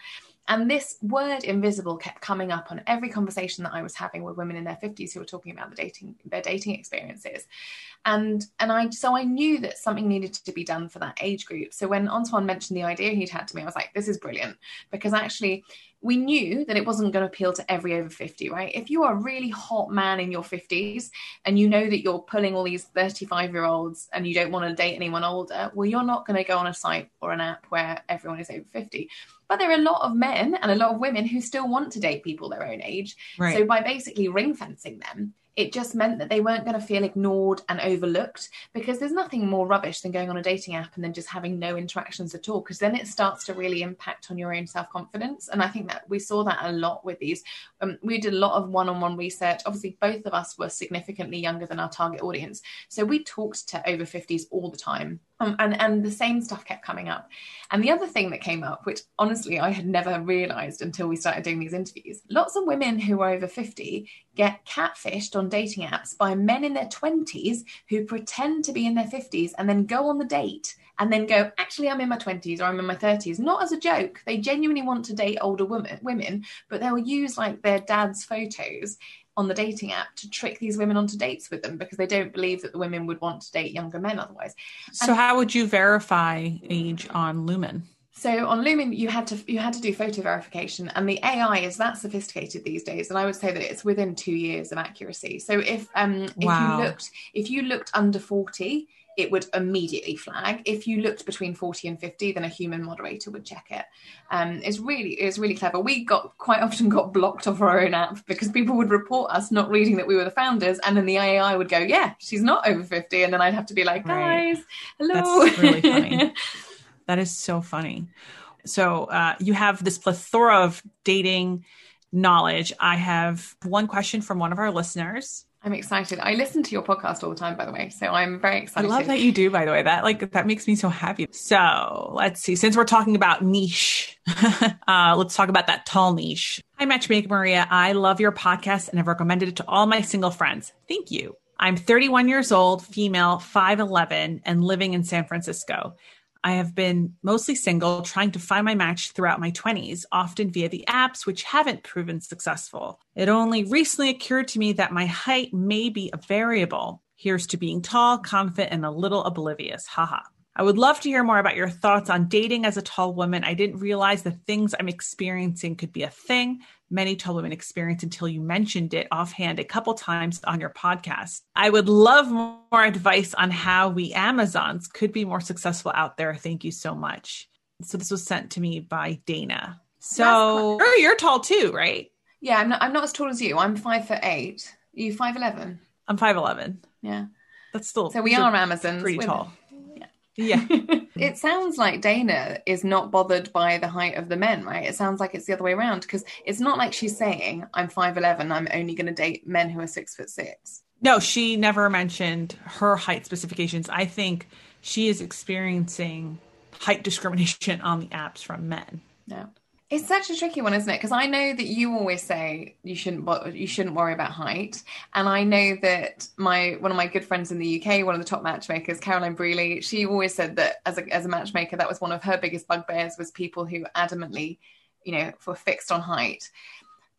and this word invisible kept coming up on every conversation that I was having with women in their 50s who were talking about the dating their dating experiences. And and I so I knew that something needed to be done for that age group. So when Antoine mentioned the idea he'd had to me, I was like, this is brilliant. Because actually we knew that it wasn't going to appeal to every over 50, right? If you are a really hot man in your 50s and you know that you're pulling all these 35 year olds and you don't want to date anyone older, well, you're not going to go on a site or an app where everyone is over 50. But there are a lot of men and a lot of women who still want to date people their own age. Right. So by basically ring fencing them, it just meant that they weren't going to feel ignored and overlooked because there's nothing more rubbish than going on a dating app and then just having no interactions at all because then it starts to really impact on your own self-confidence. And i think that we saw that a lot with these um, we did a lot of one-on-one research. Obviously both of us were significantly younger than our target audience. So we talked to over 50s all the time um, and and the same stuff kept coming up. And the other thing that came up which honestly i had never realized until we started doing these interviews lots of women who are over 50 get catfished on dating apps by men in their 20s who pretend to be in their 50s and then go on the date and then go actually i'm in my 20s or i'm in my 30s not as a joke. They genuinely want to date older women women but they'll use like their dad's photos on the dating app to trick these women onto dates with them because they don't believe that the women would want to date younger men otherwise. So, and, how would you verify age on Lumen? So on Lumen, you had to you had to do photo verification, and the AI is that sophisticated these days. And I would say that it's within two years of accuracy. So if um if wow. you looked if you looked under forty, it would immediately flag. If you looked between 40 and 50, then a human moderator would check it. Um, it's really it's really clever. We got quite often got blocked off our own app because people would report us not reading that we were the founders, and then the AI would go, "Yeah, she's not over 50," and then I'd have to be like, "Guys, right. hello." That's really funny. that is so funny. So uh, you have this plethora of dating knowledge. I have one question from one of our listeners. I'm excited. I listen to your podcast all the time, by the way. So I'm very excited. I love that you do, by the way. That like that makes me so happy. So let's see. Since we're talking about niche, uh, let's talk about that tall niche. Hi, Matchmaker Maria. I love your podcast and have recommended it to all my single friends. Thank you. I'm 31 years old, female, 5'11, and living in San Francisco. I have been mostly single, trying to find my match throughout my 20s, often via the apps, which haven't proven successful. It only recently occurred to me that my height may be a variable. Here's to being tall, confident, and a little oblivious. Haha. I would love to hear more about your thoughts on dating as a tall woman. I didn't realize the things I'm experiencing could be a thing many tall women experience until you mentioned it offhand a couple times on your podcast. I would love more advice on how we Amazons could be more successful out there. Thank you so much. So this was sent to me by Dana. So oh, you're tall too, right? Yeah, I'm not. I'm not as tall as you. I'm five foot eight. Are you five eleven? I'm five eleven. Yeah, that's still so we are Amazons. Pretty women. tall. Yeah. it sounds like Dana is not bothered by the height of the men, right? It sounds like it's the other way around because it's not like she's saying, I'm 5'11, I'm only going to date men who are six foot six. No, she never mentioned her height specifications. I think she is experiencing height discrimination on the apps from men. Yeah. It's such a tricky one, isn't it? Because I know that you always say you shouldn't you shouldn't worry about height, and I know that my one of my good friends in the UK, one of the top matchmakers, Caroline Brealey, she always said that as a as a matchmaker, that was one of her biggest bugbears was people who adamantly, you know, were fixed on height.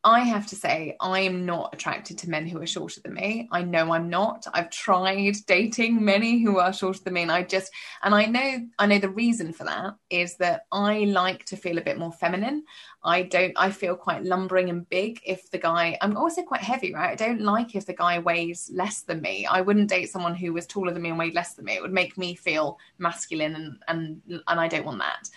I have to say, I am not attracted to men who are shorter than me. I know I'm not. I've tried dating many who are shorter than me, and I just and I know I know the reason for that is that I like to feel a bit more feminine. I don't. I feel quite lumbering and big if the guy. I'm also quite heavy, right? I don't like if the guy weighs less than me. I wouldn't date someone who was taller than me and weighed less than me. It would make me feel masculine, and and and I don't want that.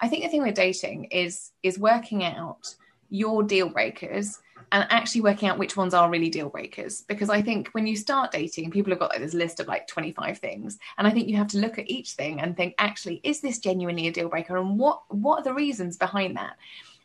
I think the thing with dating is is working out your deal breakers and actually working out which ones are really deal breakers. Because I think when you start dating, people have got like this list of like 25 things. And I think you have to look at each thing and think, actually, is this genuinely a deal breaker? And what what are the reasons behind that?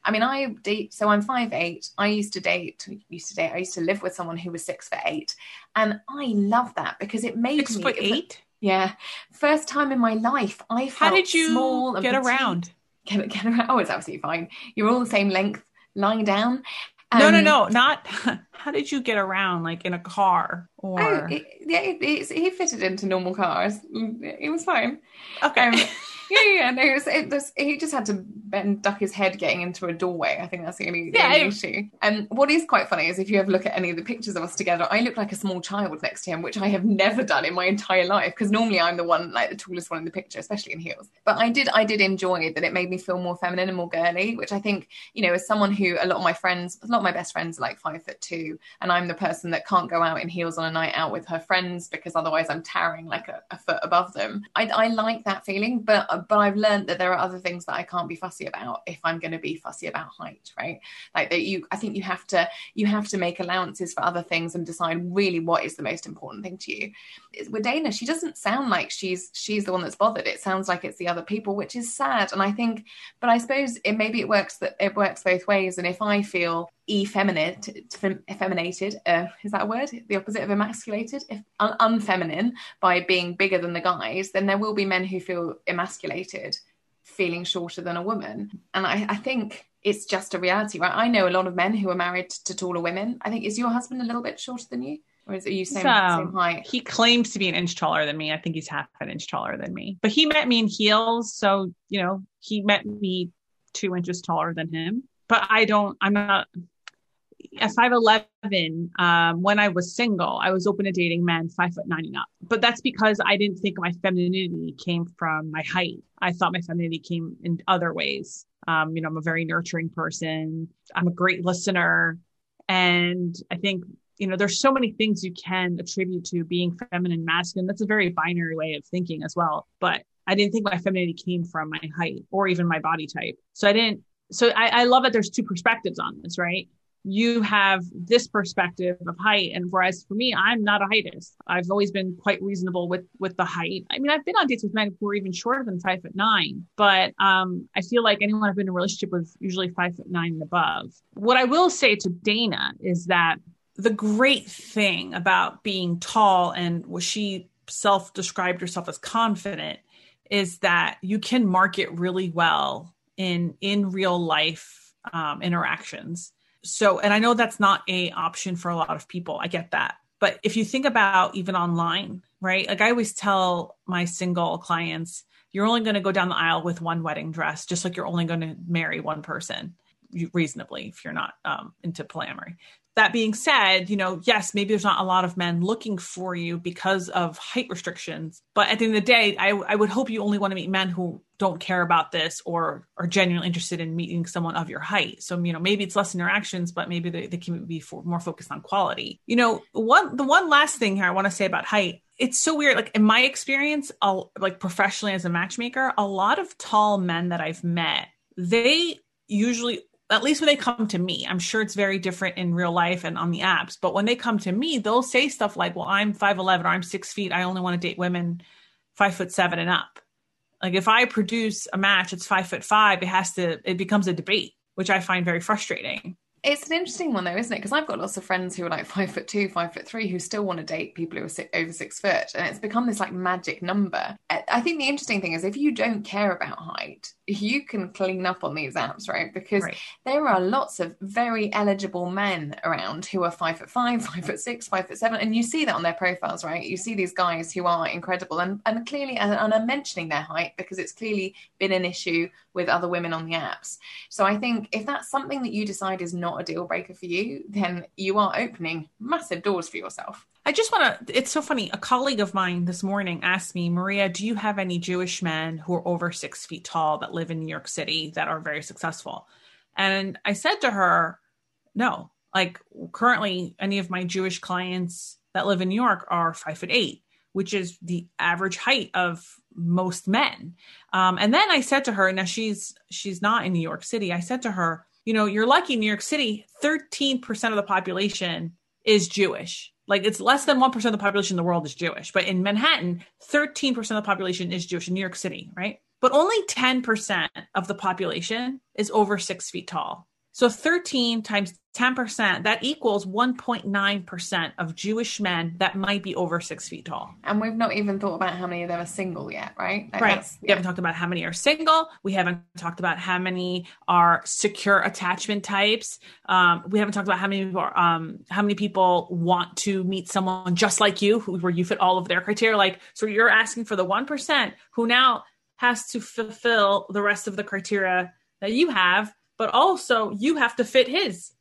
I mean, I date, so I'm five eight. I used to date, used to date, I used to live with someone who was six foot eight. And I love that because it made six me. Foot eight? Yeah. First time in my life, I felt How did you small get around? Get, get around. Oh, it's absolutely fine. You're all the same length lying down. Um, no, no, no, not. How did you get around, like in a car or? Oh, it, yeah, it, it, he fitted into normal cars. It was fine. Okay. Um, yeah, yeah, no, it was, it was, he just had to bend, duck his head getting into a doorway. I think that's the only, the Yeah, only I- issue. And what is quite funny is if you ever look at any of the pictures of us together, I look like a small child next to him, which I have never done in my entire life. Because normally I'm the one, like the tallest one in the picture, especially in heels. But I did, I did enjoy that it made me feel more feminine and more girly, which I think, you know, as someone who a lot of my friends, a lot of my best friends are like five foot two, and I'm the person that can't go out in heels on a night out with her friends because otherwise I'm towering like a, a foot above them. I, I like that feeling, but uh, but I've learned that there are other things that I can't be fussy about if I'm going to be fussy about height, right? Like that you, I think you have to you have to make allowances for other things and decide really what is the most important thing to you. With Dana, she doesn't sound like she's she's the one that's bothered. It sounds like it's the other people, which is sad. And I think, but I suppose it maybe it works that it works both ways. And if I feel effeminate, fem- effeminated, uh, is that a word? The opposite of emasculated, if un- unfeminine by being bigger than the guys, then there will be men who feel emasculated, feeling shorter than a woman. And I, I think it's just a reality, right? I know a lot of men who are married to taller women. I think is your husband a little bit shorter than you, or is it you same, So, same height? He claims to be an inch taller than me. I think he's half an inch taller than me. But he met me in heels, so you know he met me two inches taller than him. But I don't. I'm not. At five eleven, um, when I was single, I was open to dating men five foot nine and up. But that's because I didn't think my femininity came from my height. I thought my femininity came in other ways. Um, you know, I'm a very nurturing person. I'm a great listener, and I think you know there's so many things you can attribute to being feminine masculine that's a very binary way of thinking as well but i didn't think my femininity came from my height or even my body type so i didn't so i, I love that there's two perspectives on this right you have this perspective of height. And whereas for me i'm not a heightist. I've always been quite reasonable with with the height. I mean i've been on dates with men who are even shorter than five foot nine but um i feel like anyone i've been in a relationship with usually five foot nine and above. What i will say to dana is that the great thing about being tall and what she self described herself as confident is that you can market really well in in real life um, interactions so and i know that's not a option for a lot of people. I get that. But if you think about even online right? Like i always tell my single clients you're only going to go down the aisle with one wedding dress just like you're only going to marry one person reasonably if you're not um, into polyamory that being said, you know, yes, maybe there's not a lot of men looking for you because of height restrictions. But at the end of the day, I, I would hope you only want to meet men who don't care about this or are genuinely interested in meeting someone of your height. So, you know, maybe it's less interactions, but maybe they, they can be for, more focused on quality. You know, one the one last thing here I want to say about height. It's so weird. Like in my experience, I'll, like professionally as a matchmaker, a lot of tall men that I've met, they usually at least when they come to me, I'm sure it's very different in real life and on the apps. But when they come to me, they'll say stuff like, "Well, I'm five eleven or I'm six feet. I only want to date women five foot seven and up." Like if I produce a match, it's five foot five. It has to. It becomes a debate, which I find very frustrating. It's an interesting one though, isn't it? Because I've got lots of friends who are like five foot two, five foot three, who still want to date people who are over six foot, and it's become this like magic number. I I think the interesting thing is if you don't care about height, you can clean up on these apps, right? Because Right. there are lots of very eligible men around who are five foot five, five foot six, five foot seven, and you see that on their profiles, right? You see these guys who are incredible and, and clearly and, and are mentioning their height because it's clearly been an issue with other women on the apps. So I think if that's something that you decide is not a deal breaker for you, then you are opening massive doors for yourself. I just want to, it's so funny. A colleague of mine this morning asked me, Maria, do you have any Jewish men who are over six feet tall that live in New York City that are very successful? And I said to her, no. Like currently, any of my Jewish clients that live in New York are five foot eight, which is the average height of most men. Um, and then I said to her, now she's she's not in New York City. I said to her, you know, you're lucky in New York City, 13% of the population is Jewish. Like it's less than 1% of the population in the world is Jewish. But in Manhattan, 13% of the population is Jewish in New York City, right? But only 10% of the population is over six feet tall. So 13 times 10%, that equals 1.9% of Jewish men that might be over six feet tall. And we've not even thought about how many of them are single yet, right? Like Right. that's- We haven't talked about how many are single. We haven't talked about how many are secure attachment types. Um, we haven't talked about how many people are, um, how many people want to meet someone just like you, who, where you fit all of their criteria. Like, so you're asking for the one percent who now has to fulfill the rest of the criteria that you have, but also you have to fit his.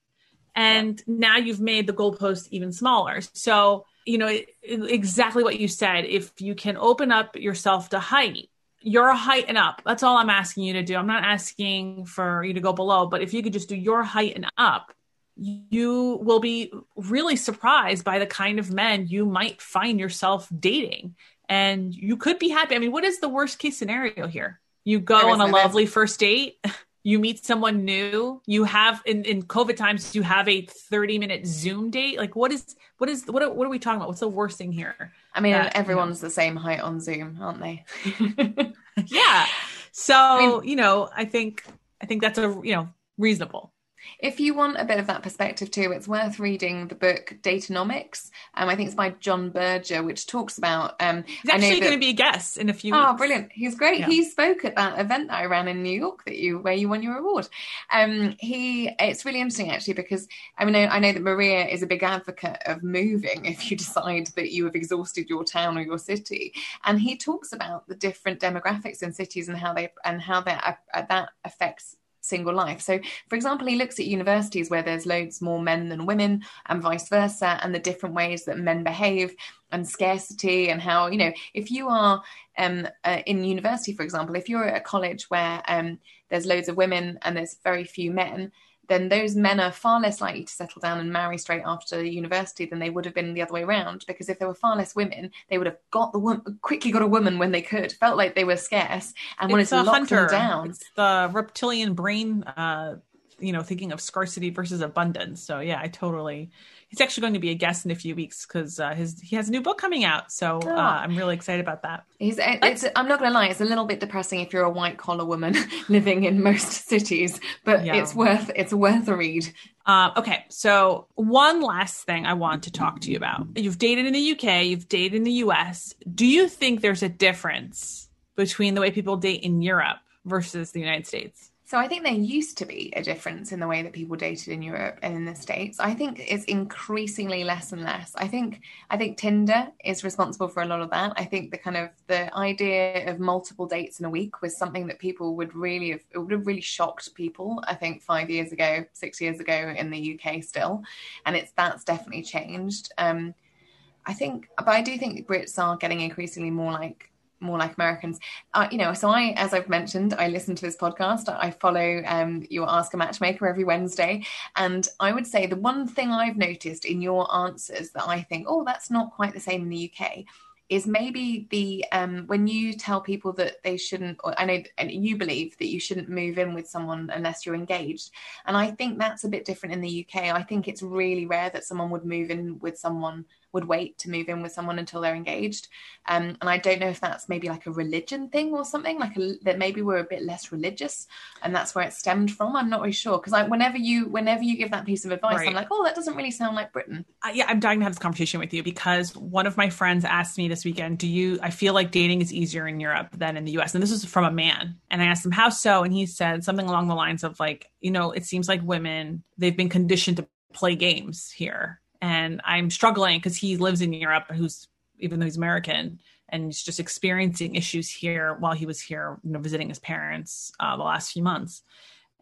And now you've made the goalpost even smaller. So, you know, it, it, exactly what you said. If you can open up yourself to height, your height and up. That's all I'm asking you to do. I'm not asking for you to go below, but if you could just do your height and up, you will be really surprised by the kind of men you might find yourself dating. And you could be happy. I mean, what is the worst case scenario here? You go on a lovely first date. you meet someone new you have in, in covid times you have a 30 minute zoom date? Like what is what is what are, what are we talking about? What's the worst thing here? I mean that, everyone's you know? the same height on zoom aren't they? Yeah. So I mean, you know i think i think that's a you know reasonable if you want a bit of that perspective too, it's worth reading the book Date-onomics. Um, I think it's by Jon Birger, which talks about. Um, He's actually going to be a guest in a few. Oh, weeks. brilliant! He's great. Yeah. He spoke at that event that I ran in New York that you where you won your award. Um, he it's really interesting actually because I mean I, I know that Maria is a big advocate of moving if you decide that you have exhausted your town or your city, and he talks about the different demographics in cities and how they and how that uh, that affects single life. So, for example, he looks at universities where there's loads more men than women and vice versa, and the different ways that men behave and scarcity, and how, you know, if you are um, uh, in university, for example, if you're at a college where um, there's loads of women and there's very few men, then those men are far less likely to settle down and marry straight after university than they would have been the other way around. Because if there were far less women, they would have got the woman quickly got a woman when they could. Felt like they were scarce and wanted to lock hunter. them down. It's the reptilian brain, uh, you know, thinking of scarcity versus abundance. So yeah, I totally he's actually going to be a guest in a few weeks because uh, his he has a new book coming out. So uh, oh. I'm really excited about that. He's, it's, I'm not going to lie, it's a little bit depressing if you're a white collar woman living in most cities, but yeah. it's worth it's worth a read. Uh, okay, so one last thing I want to talk to you about. You've dated in the UK, you've dated in the US. Do you think there's a difference between the way people date in Europe versus the United States? So I think there used to be a difference in the way that people dated in Europe and in the States. I think it's increasingly less and less. I think I think Tinder is responsible for a lot of that. I think the kind of the idea of multiple dates in a week was something that people would really have it would have really shocked people, I think five years ago, six years ago in the UK still. And it's that's definitely changed. Um I think but I do think Brits are getting increasingly more like more like Americans. Uh, you know, so I, as I've mentioned, I listen to this podcast. I follow um, your Ask a Matchmaker every Wednesday. And I would say the one thing I've noticed in your answers that I think, oh, that's not quite the same in the UK is maybe the um, when you tell people that they shouldn't i know and you believe that you shouldn't move in with someone unless you're engaged and i think that's a bit different in the uk i think it's really rare that someone would move in with someone would wait to move in with someone until they're engaged. Um, and I don't know if that's maybe like a religion thing or something, like a, that maybe we're a bit less religious, and that's where it stemmed from. I'm not really sure because I, whenever you whenever you give that piece of advice, right. I'm like, oh, that doesn't really sound like Britain. Uh, yeah, I'm dying to have this conversation with you because one of my friends asked me this weekend, "Do you? I feel like dating is easier in Europe than in the U.S." And this is from a man, and I asked him how so, and he said something along the lines of like, you know, it seems like women they've been conditioned to play games here and I'm struggling because he lives in Europe, who's even though he's American, and he's just experiencing issues here while he was here, you know, visiting his parents uh, the last few months.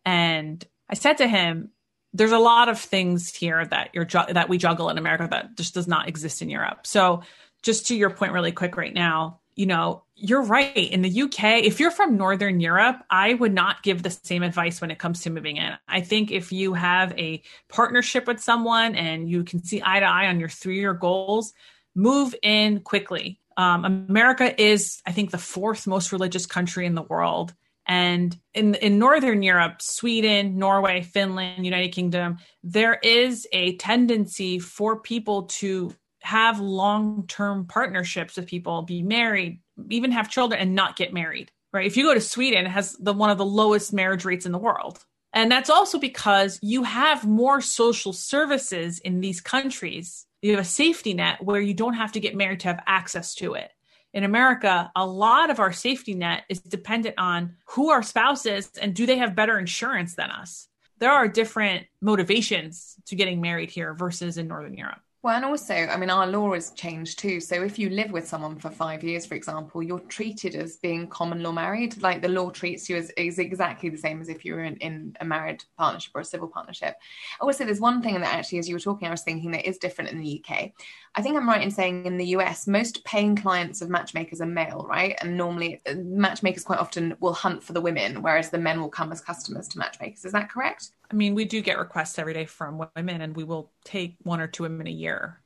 And I said to him, "There's a lot of things here that you're ju- that we juggle in America that just does not exist in Europe." So, just to your point, really quick, right now, you know, you're right. In the UK, if you're from Northern Europe, I would not give the same advice when it comes to moving in. I think if you have a partnership with someone and you can see eye to eye on your three year goals, move in quickly. Um, America is, I think, the fourth most religious country in the world. And in, in Northern Europe, Sweden, Norway, Finland, United Kingdom, there is a tendency for people to have long term partnerships with people, be married, even have children and not get married. Right. If you go to Sweden, it has the one of the lowest marriage rates in the world. And that's also because you have more social services in these countries. You have a safety net where you don't have to get married to have access to it. In America, a lot of our safety net is dependent on who our spouse is and do they have better insurance than us. There are different motivations to getting married here versus in Northern Europe. Well, and also, I mean, our law has changed too. So if you live with someone for five years, for example, you're treated as being common law married. Like the law treats you as is exactly the same as if you were in, in a married partnership or a civil partnership. Also, there's one thing that actually, as you were talking, I was thinking that is different in the UK. I think I'm right in saying in the US, most paying clients of matchmakers are male, right? And normally, uh, matchmakers quite often will hunt for the women, whereas the men will come as customers to matchmakers. Is that correct? I mean, we do get requests every day from women, and we will take one or two women a year.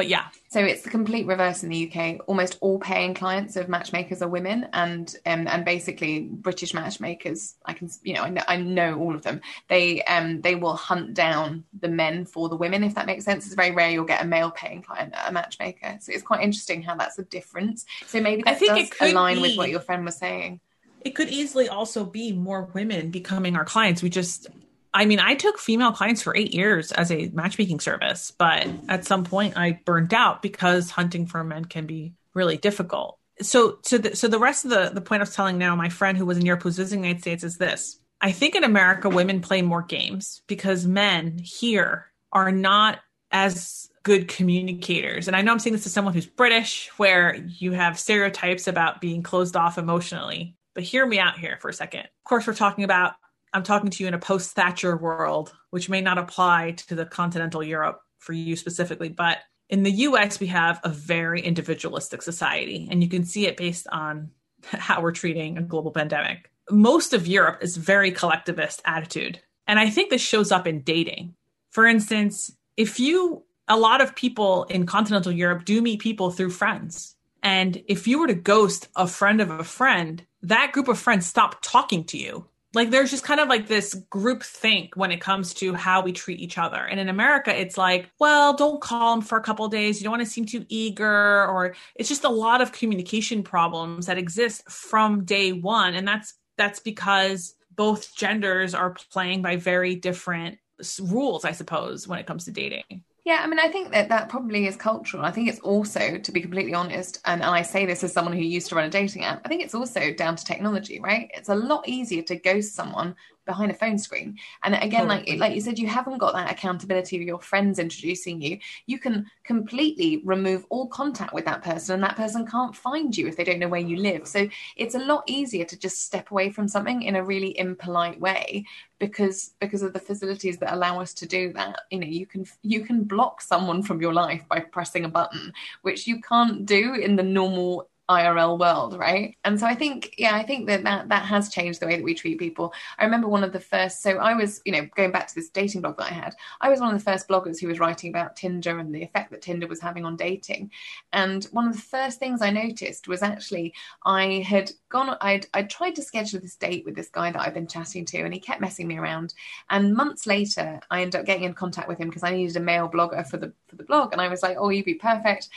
But yeah. So it's the complete reverse in the UK. Almost all paying clients of matchmakers are women, and um, and basically British matchmakers. I can you know I know, I know all of them. They um they will hunt down the men for the women if that makes sense. It's very rare you'll get a male paying client a matchmaker. So it's quite interesting how that's a difference. So maybe that I think does it could align be. with what your friend was saying. It could easily also be more women becoming our clients. We just I mean, I took female clients for eight years as a matchmaking service, but at some point I burned out because hunting for men can be really difficult. So, so the, so the rest of the, the point I was telling now, my friend who was in Europe who's visiting the United States is this. I think in America, women play more games because men here are not as good communicators. And I know I'm saying this to someone who's British, where you have stereotypes about being closed off emotionally. But hear me out here for a second. Of course, we're talking about I'm talking to you in a post Thatcher world, which may not apply to the continental Europe for you specifically, but in the US, we have a very individualistic society, and you can see it based on how we're treating a global pandemic. Most of Europe is very collectivist attitude. And I think this shows up in dating. For instance, if you, a lot of people in continental Europe do meet people through friends. And if you were to ghost a friend of a friend, that group of friends stop talking to you like there's just kind of like this group think when it comes to how we treat each other. And in america it's like well don't call them for a couple days. You don't want to seem too eager or it's just a lot of communication problems that exist from day one. And that's that's because both genders are playing by very different rules i suppose when it comes to dating yeah, I mean, I think that that probably is cultural. I think it's also, to be completely honest, and, and I say this as someone who used to run a dating app, I think it's also down to technology, right? It's a lot easier to ghost someone behind a phone screen. And again, like like you said, you haven't got that accountability of your friends introducing you. You can completely remove all contact with that person, and that person can't find you if they don't know where you live. So it's a lot easier to just step away from something in a really impolite way because because of the facilities that allow us to do that. You know, you can you can block someone from your life by pressing a button, which you can't do in the normal IRL world, right? And so I think, yeah, I think that, that that has changed the way that we treat people. I remember one of the first, so I was, you know, going back to this dating blog that I had, I was one of the first bloggers who was writing about Tinder and the effect that Tinder was having on dating. And one of the first things I noticed was actually I had gone, I'd, I'd tried to schedule this date with this guy that I've been chatting to, and he kept messing me around. And months later, I ended up getting in contact with him because I needed a male blogger for the for the blog, and I was like, oh, you'd be perfect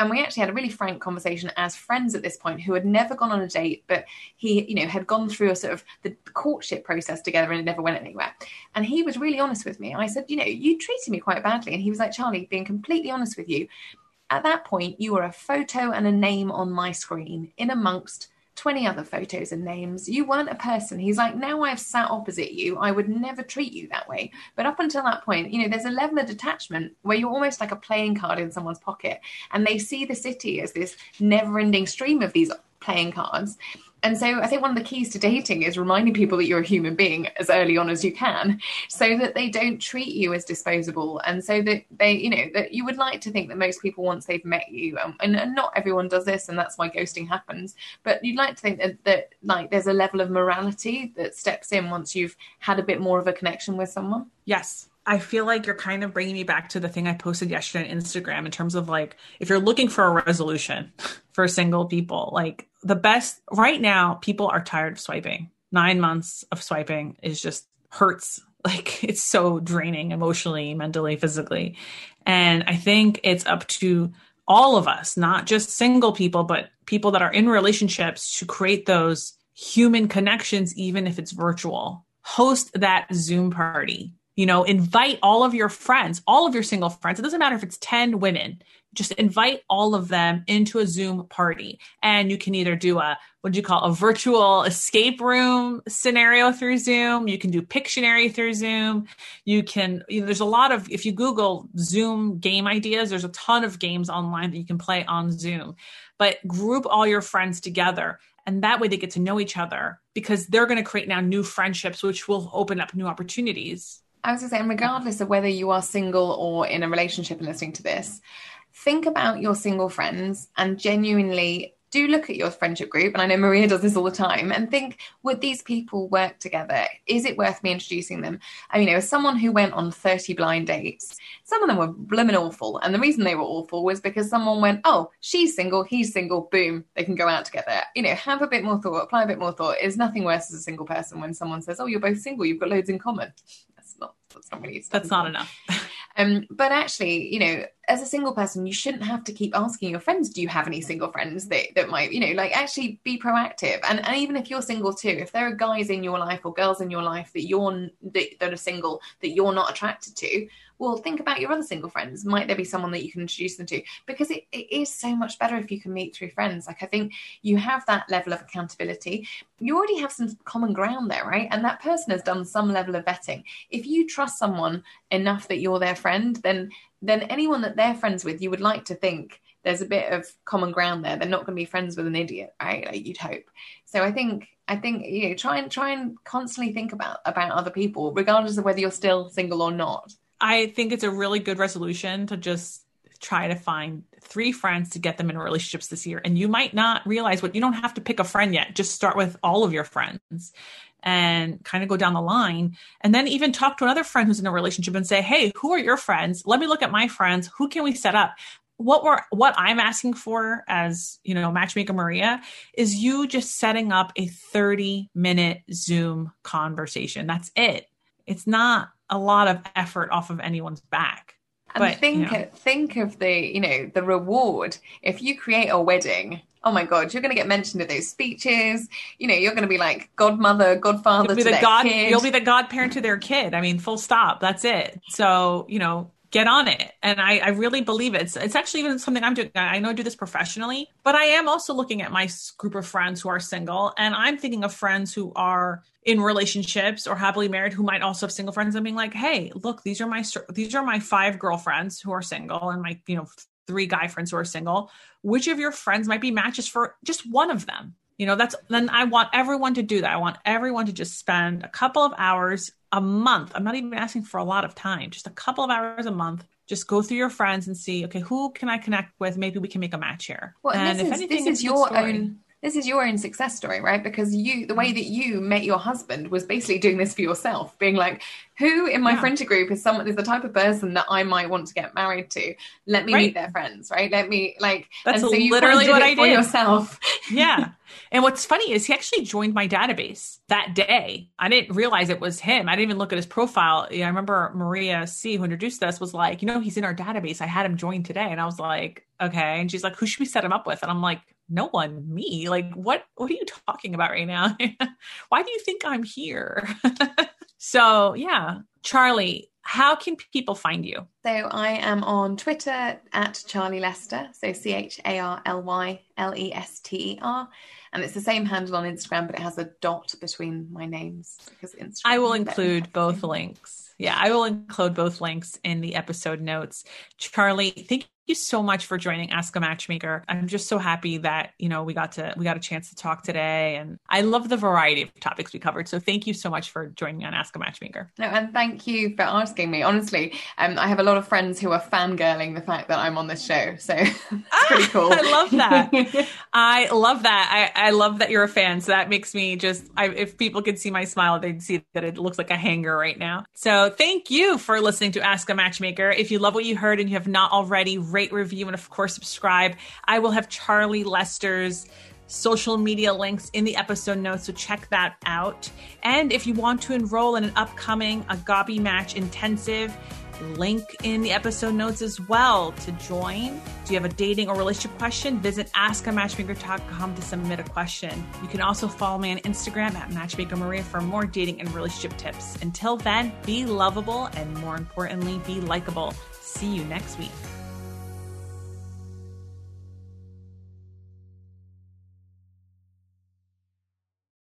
and we actually had a really frank conversation as friends at this point who had never gone on a date but he you know had gone through a sort of the courtship process together and it never went anywhere. And he was really honest with me. I said you know you treated me quite badly. And he was like charly being completely honest with you at that point you were a photo and a name on my screen in amongst 20 other photos and names. You weren't a person. He's like, now I've sat opposite you, I would never treat you that way. But up until that point, you know, there's a level of detachment where you're almost like a playing card in someone's pocket. And they see the city as this never ending stream of these playing cards and so I think one of the keys to dating is reminding people that you're a human being as early on as you can, so that they don't treat you as disposable, and so that they, you know, that you would like to think that most people once they've met you, um, and, and, not everyone does this, and that's why ghosting happens. But you'd like to think that that like there's a level of morality that steps in once you've had a bit more of a connection with someone. Yes, I feel like you're kind of bringing me back to the thing I posted yesterday on Instagram in terms of like if you're looking for a resolution for single people, like the best right now, people are tired of swiping. Nine months of swiping is just hurts. Like it's so draining emotionally, mentally, physically. And I think it's up to all of us, not just single people, but people that are in relationships to create those human connections, even if it's virtual. Host that Zoom party you know, invite all of your friends, all of your single friends. It doesn't matter if it's 10 women, just invite all of them into a Zoom party. And you can either do a, what do you call a virtual escape room scenario through Zoom. You can do Pictionary through Zoom. You can, you know, there's a lot of, if you Google Zoom game ideas, there's a ton of games online that you can play on Zoom. But group all your friends together. And that way they get to know each other because they're going to create now new friendships, which will open up new opportunities. I was going to say, regardless of whether you are single or in a relationship and listening to this, think about your single friends and genuinely do look at your friendship group and i know maria does this all the time and think would these people work together? Is it worth me introducing them? I mean as someone who went on 30 blind dates. Some of them were blooming awful and the reason they were awful was because someone went oh she's single he's single boom they can go out together. You know have a bit more thought apply a bit more thought. Is nothing worse as a single person when someone says oh you're both single you've got loads in common that's not that's not really that's not enough. Um, but actually, you know, as a single person, you shouldn't have to keep asking your friends, do you have any single friends that, that might, you know, like actually be proactive. And, and even if you're single too, if there are guys in your life or girls in your life that you're that, that are single that you're not attracted to, well, think about your other single friends. Might there be someone that you can introduce them to? Because it, it is so much better if you can meet through friends. Like, I think you have that level of accountability. You already have some common ground there, right? And that person has done some level of vetting. If you trust someone enough that you're their friend, then then anyone that they're friends with, you would like to think there's a bit of common ground there. They're not going to be friends with an idiot, right? Like you'd hope. So I think I think you know try and try and constantly think about about other people, regardless of whether you're still single or not. I think it's a really good resolution to just try to find three friends to get them in relationships this year. And you might not realize what you don't have to pick a friend yet. Just start with all of your friends and kind of go down the line. And then even talk to another friend who's in a relationship and say, Hey, who are your friends? Let me look at my friends. Who can we set up? What we're what I'm asking for as you know, matchmaker Maria, is you just setting up a 30 minute Zoom conversation. That's it. It's not a lot of effort off of anyone's back. And but, think you know. think of the you know the reward if you create a wedding. Oh my God, you're going to get mentioned at those speeches. You know, you're going to be like godmother, godfather you'll be the god, kid. You'll be the godparent to their kid. I mean, full stop. That's it. So you know, get on it. And I, I really believe it. It's, it's, actually even something I'm doing. I know I do this professionally, but I am also looking at my group of friends who are single. And I'm thinking of friends who are in relationships or happily married who might also have single friends and being like, hey, look, these are my, these are my five girlfriends who are single and my, you know, three guy friends who are single. Which of your friends might be matches for just one of them? You know, that's then I want everyone to do that. I want everyone to just spend a couple of hours a month. I'm not even asking for a lot of time, just a couple of hours a month. Just go through your friends and see, okay, who can I connect with? Maybe we can make a match here. Well, and, and this, is, anything, this is your own this is your own success story, right? Because you, the way mm. that you met your husband was basically doing this for yourself, being like, who in my yeah. friendship group is someone is the type of person that I might want to get married to? Let me right. meet their friends, right? Let me like. That's so literally what I did yourself. yeah, and what's funny is he actually joined my database that day. I didn't realize it was him. I didn't even look at his profile. Yeah, I remember Maria C, who introduced us, was like, you know, he's in our database. I had him join today, and I was like, okay. And she's like, who should we set him up with? And I'm like, no one me like what what are you talking about right now? Why do you think i'm here? So yeah. Charly how can people find you? So i am on twitter at charly lester so c-h-a-r-l-y-l-e-s-t-e-r and it's the same handle on instagram but it has a dot between my names because instagram i will include both links. Yeah i will include both links in the episode notes. Charly thank you so much for joining Ask a Matchmaker. I'm just so happy that, you know, we got to we got a chance to talk today and I love the variety of topics we covered. So thank you so much for joining me on Ask a Matchmaker. No, and thank you for asking me. Honestly, um, I have a lot of friends who are fangirling the fact that I'm on this show. So it's ah, pretty cool. I love that. I love that. I, I love that you're a fan. So that makes me just I, if people could see my smile, they'd see that it looks like a hanger right now. So thank you for listening to Ask a Matchmaker. If you love what you heard and you have not already, rate, review, and of course, subscribe. I will have Charly Lester's social media links in the episode notes, so check that out. And if you want to enroll in an upcoming Agape Match Intensive, link in the episode notes as well to join. Do you have a dating or relationship question? Visit askamatchmaker.com to submit a question. You can also follow me on Instagram at Matchmaker Maria for more dating and relationship tips. Until then, be lovable and more importantly, be likable. See you next week.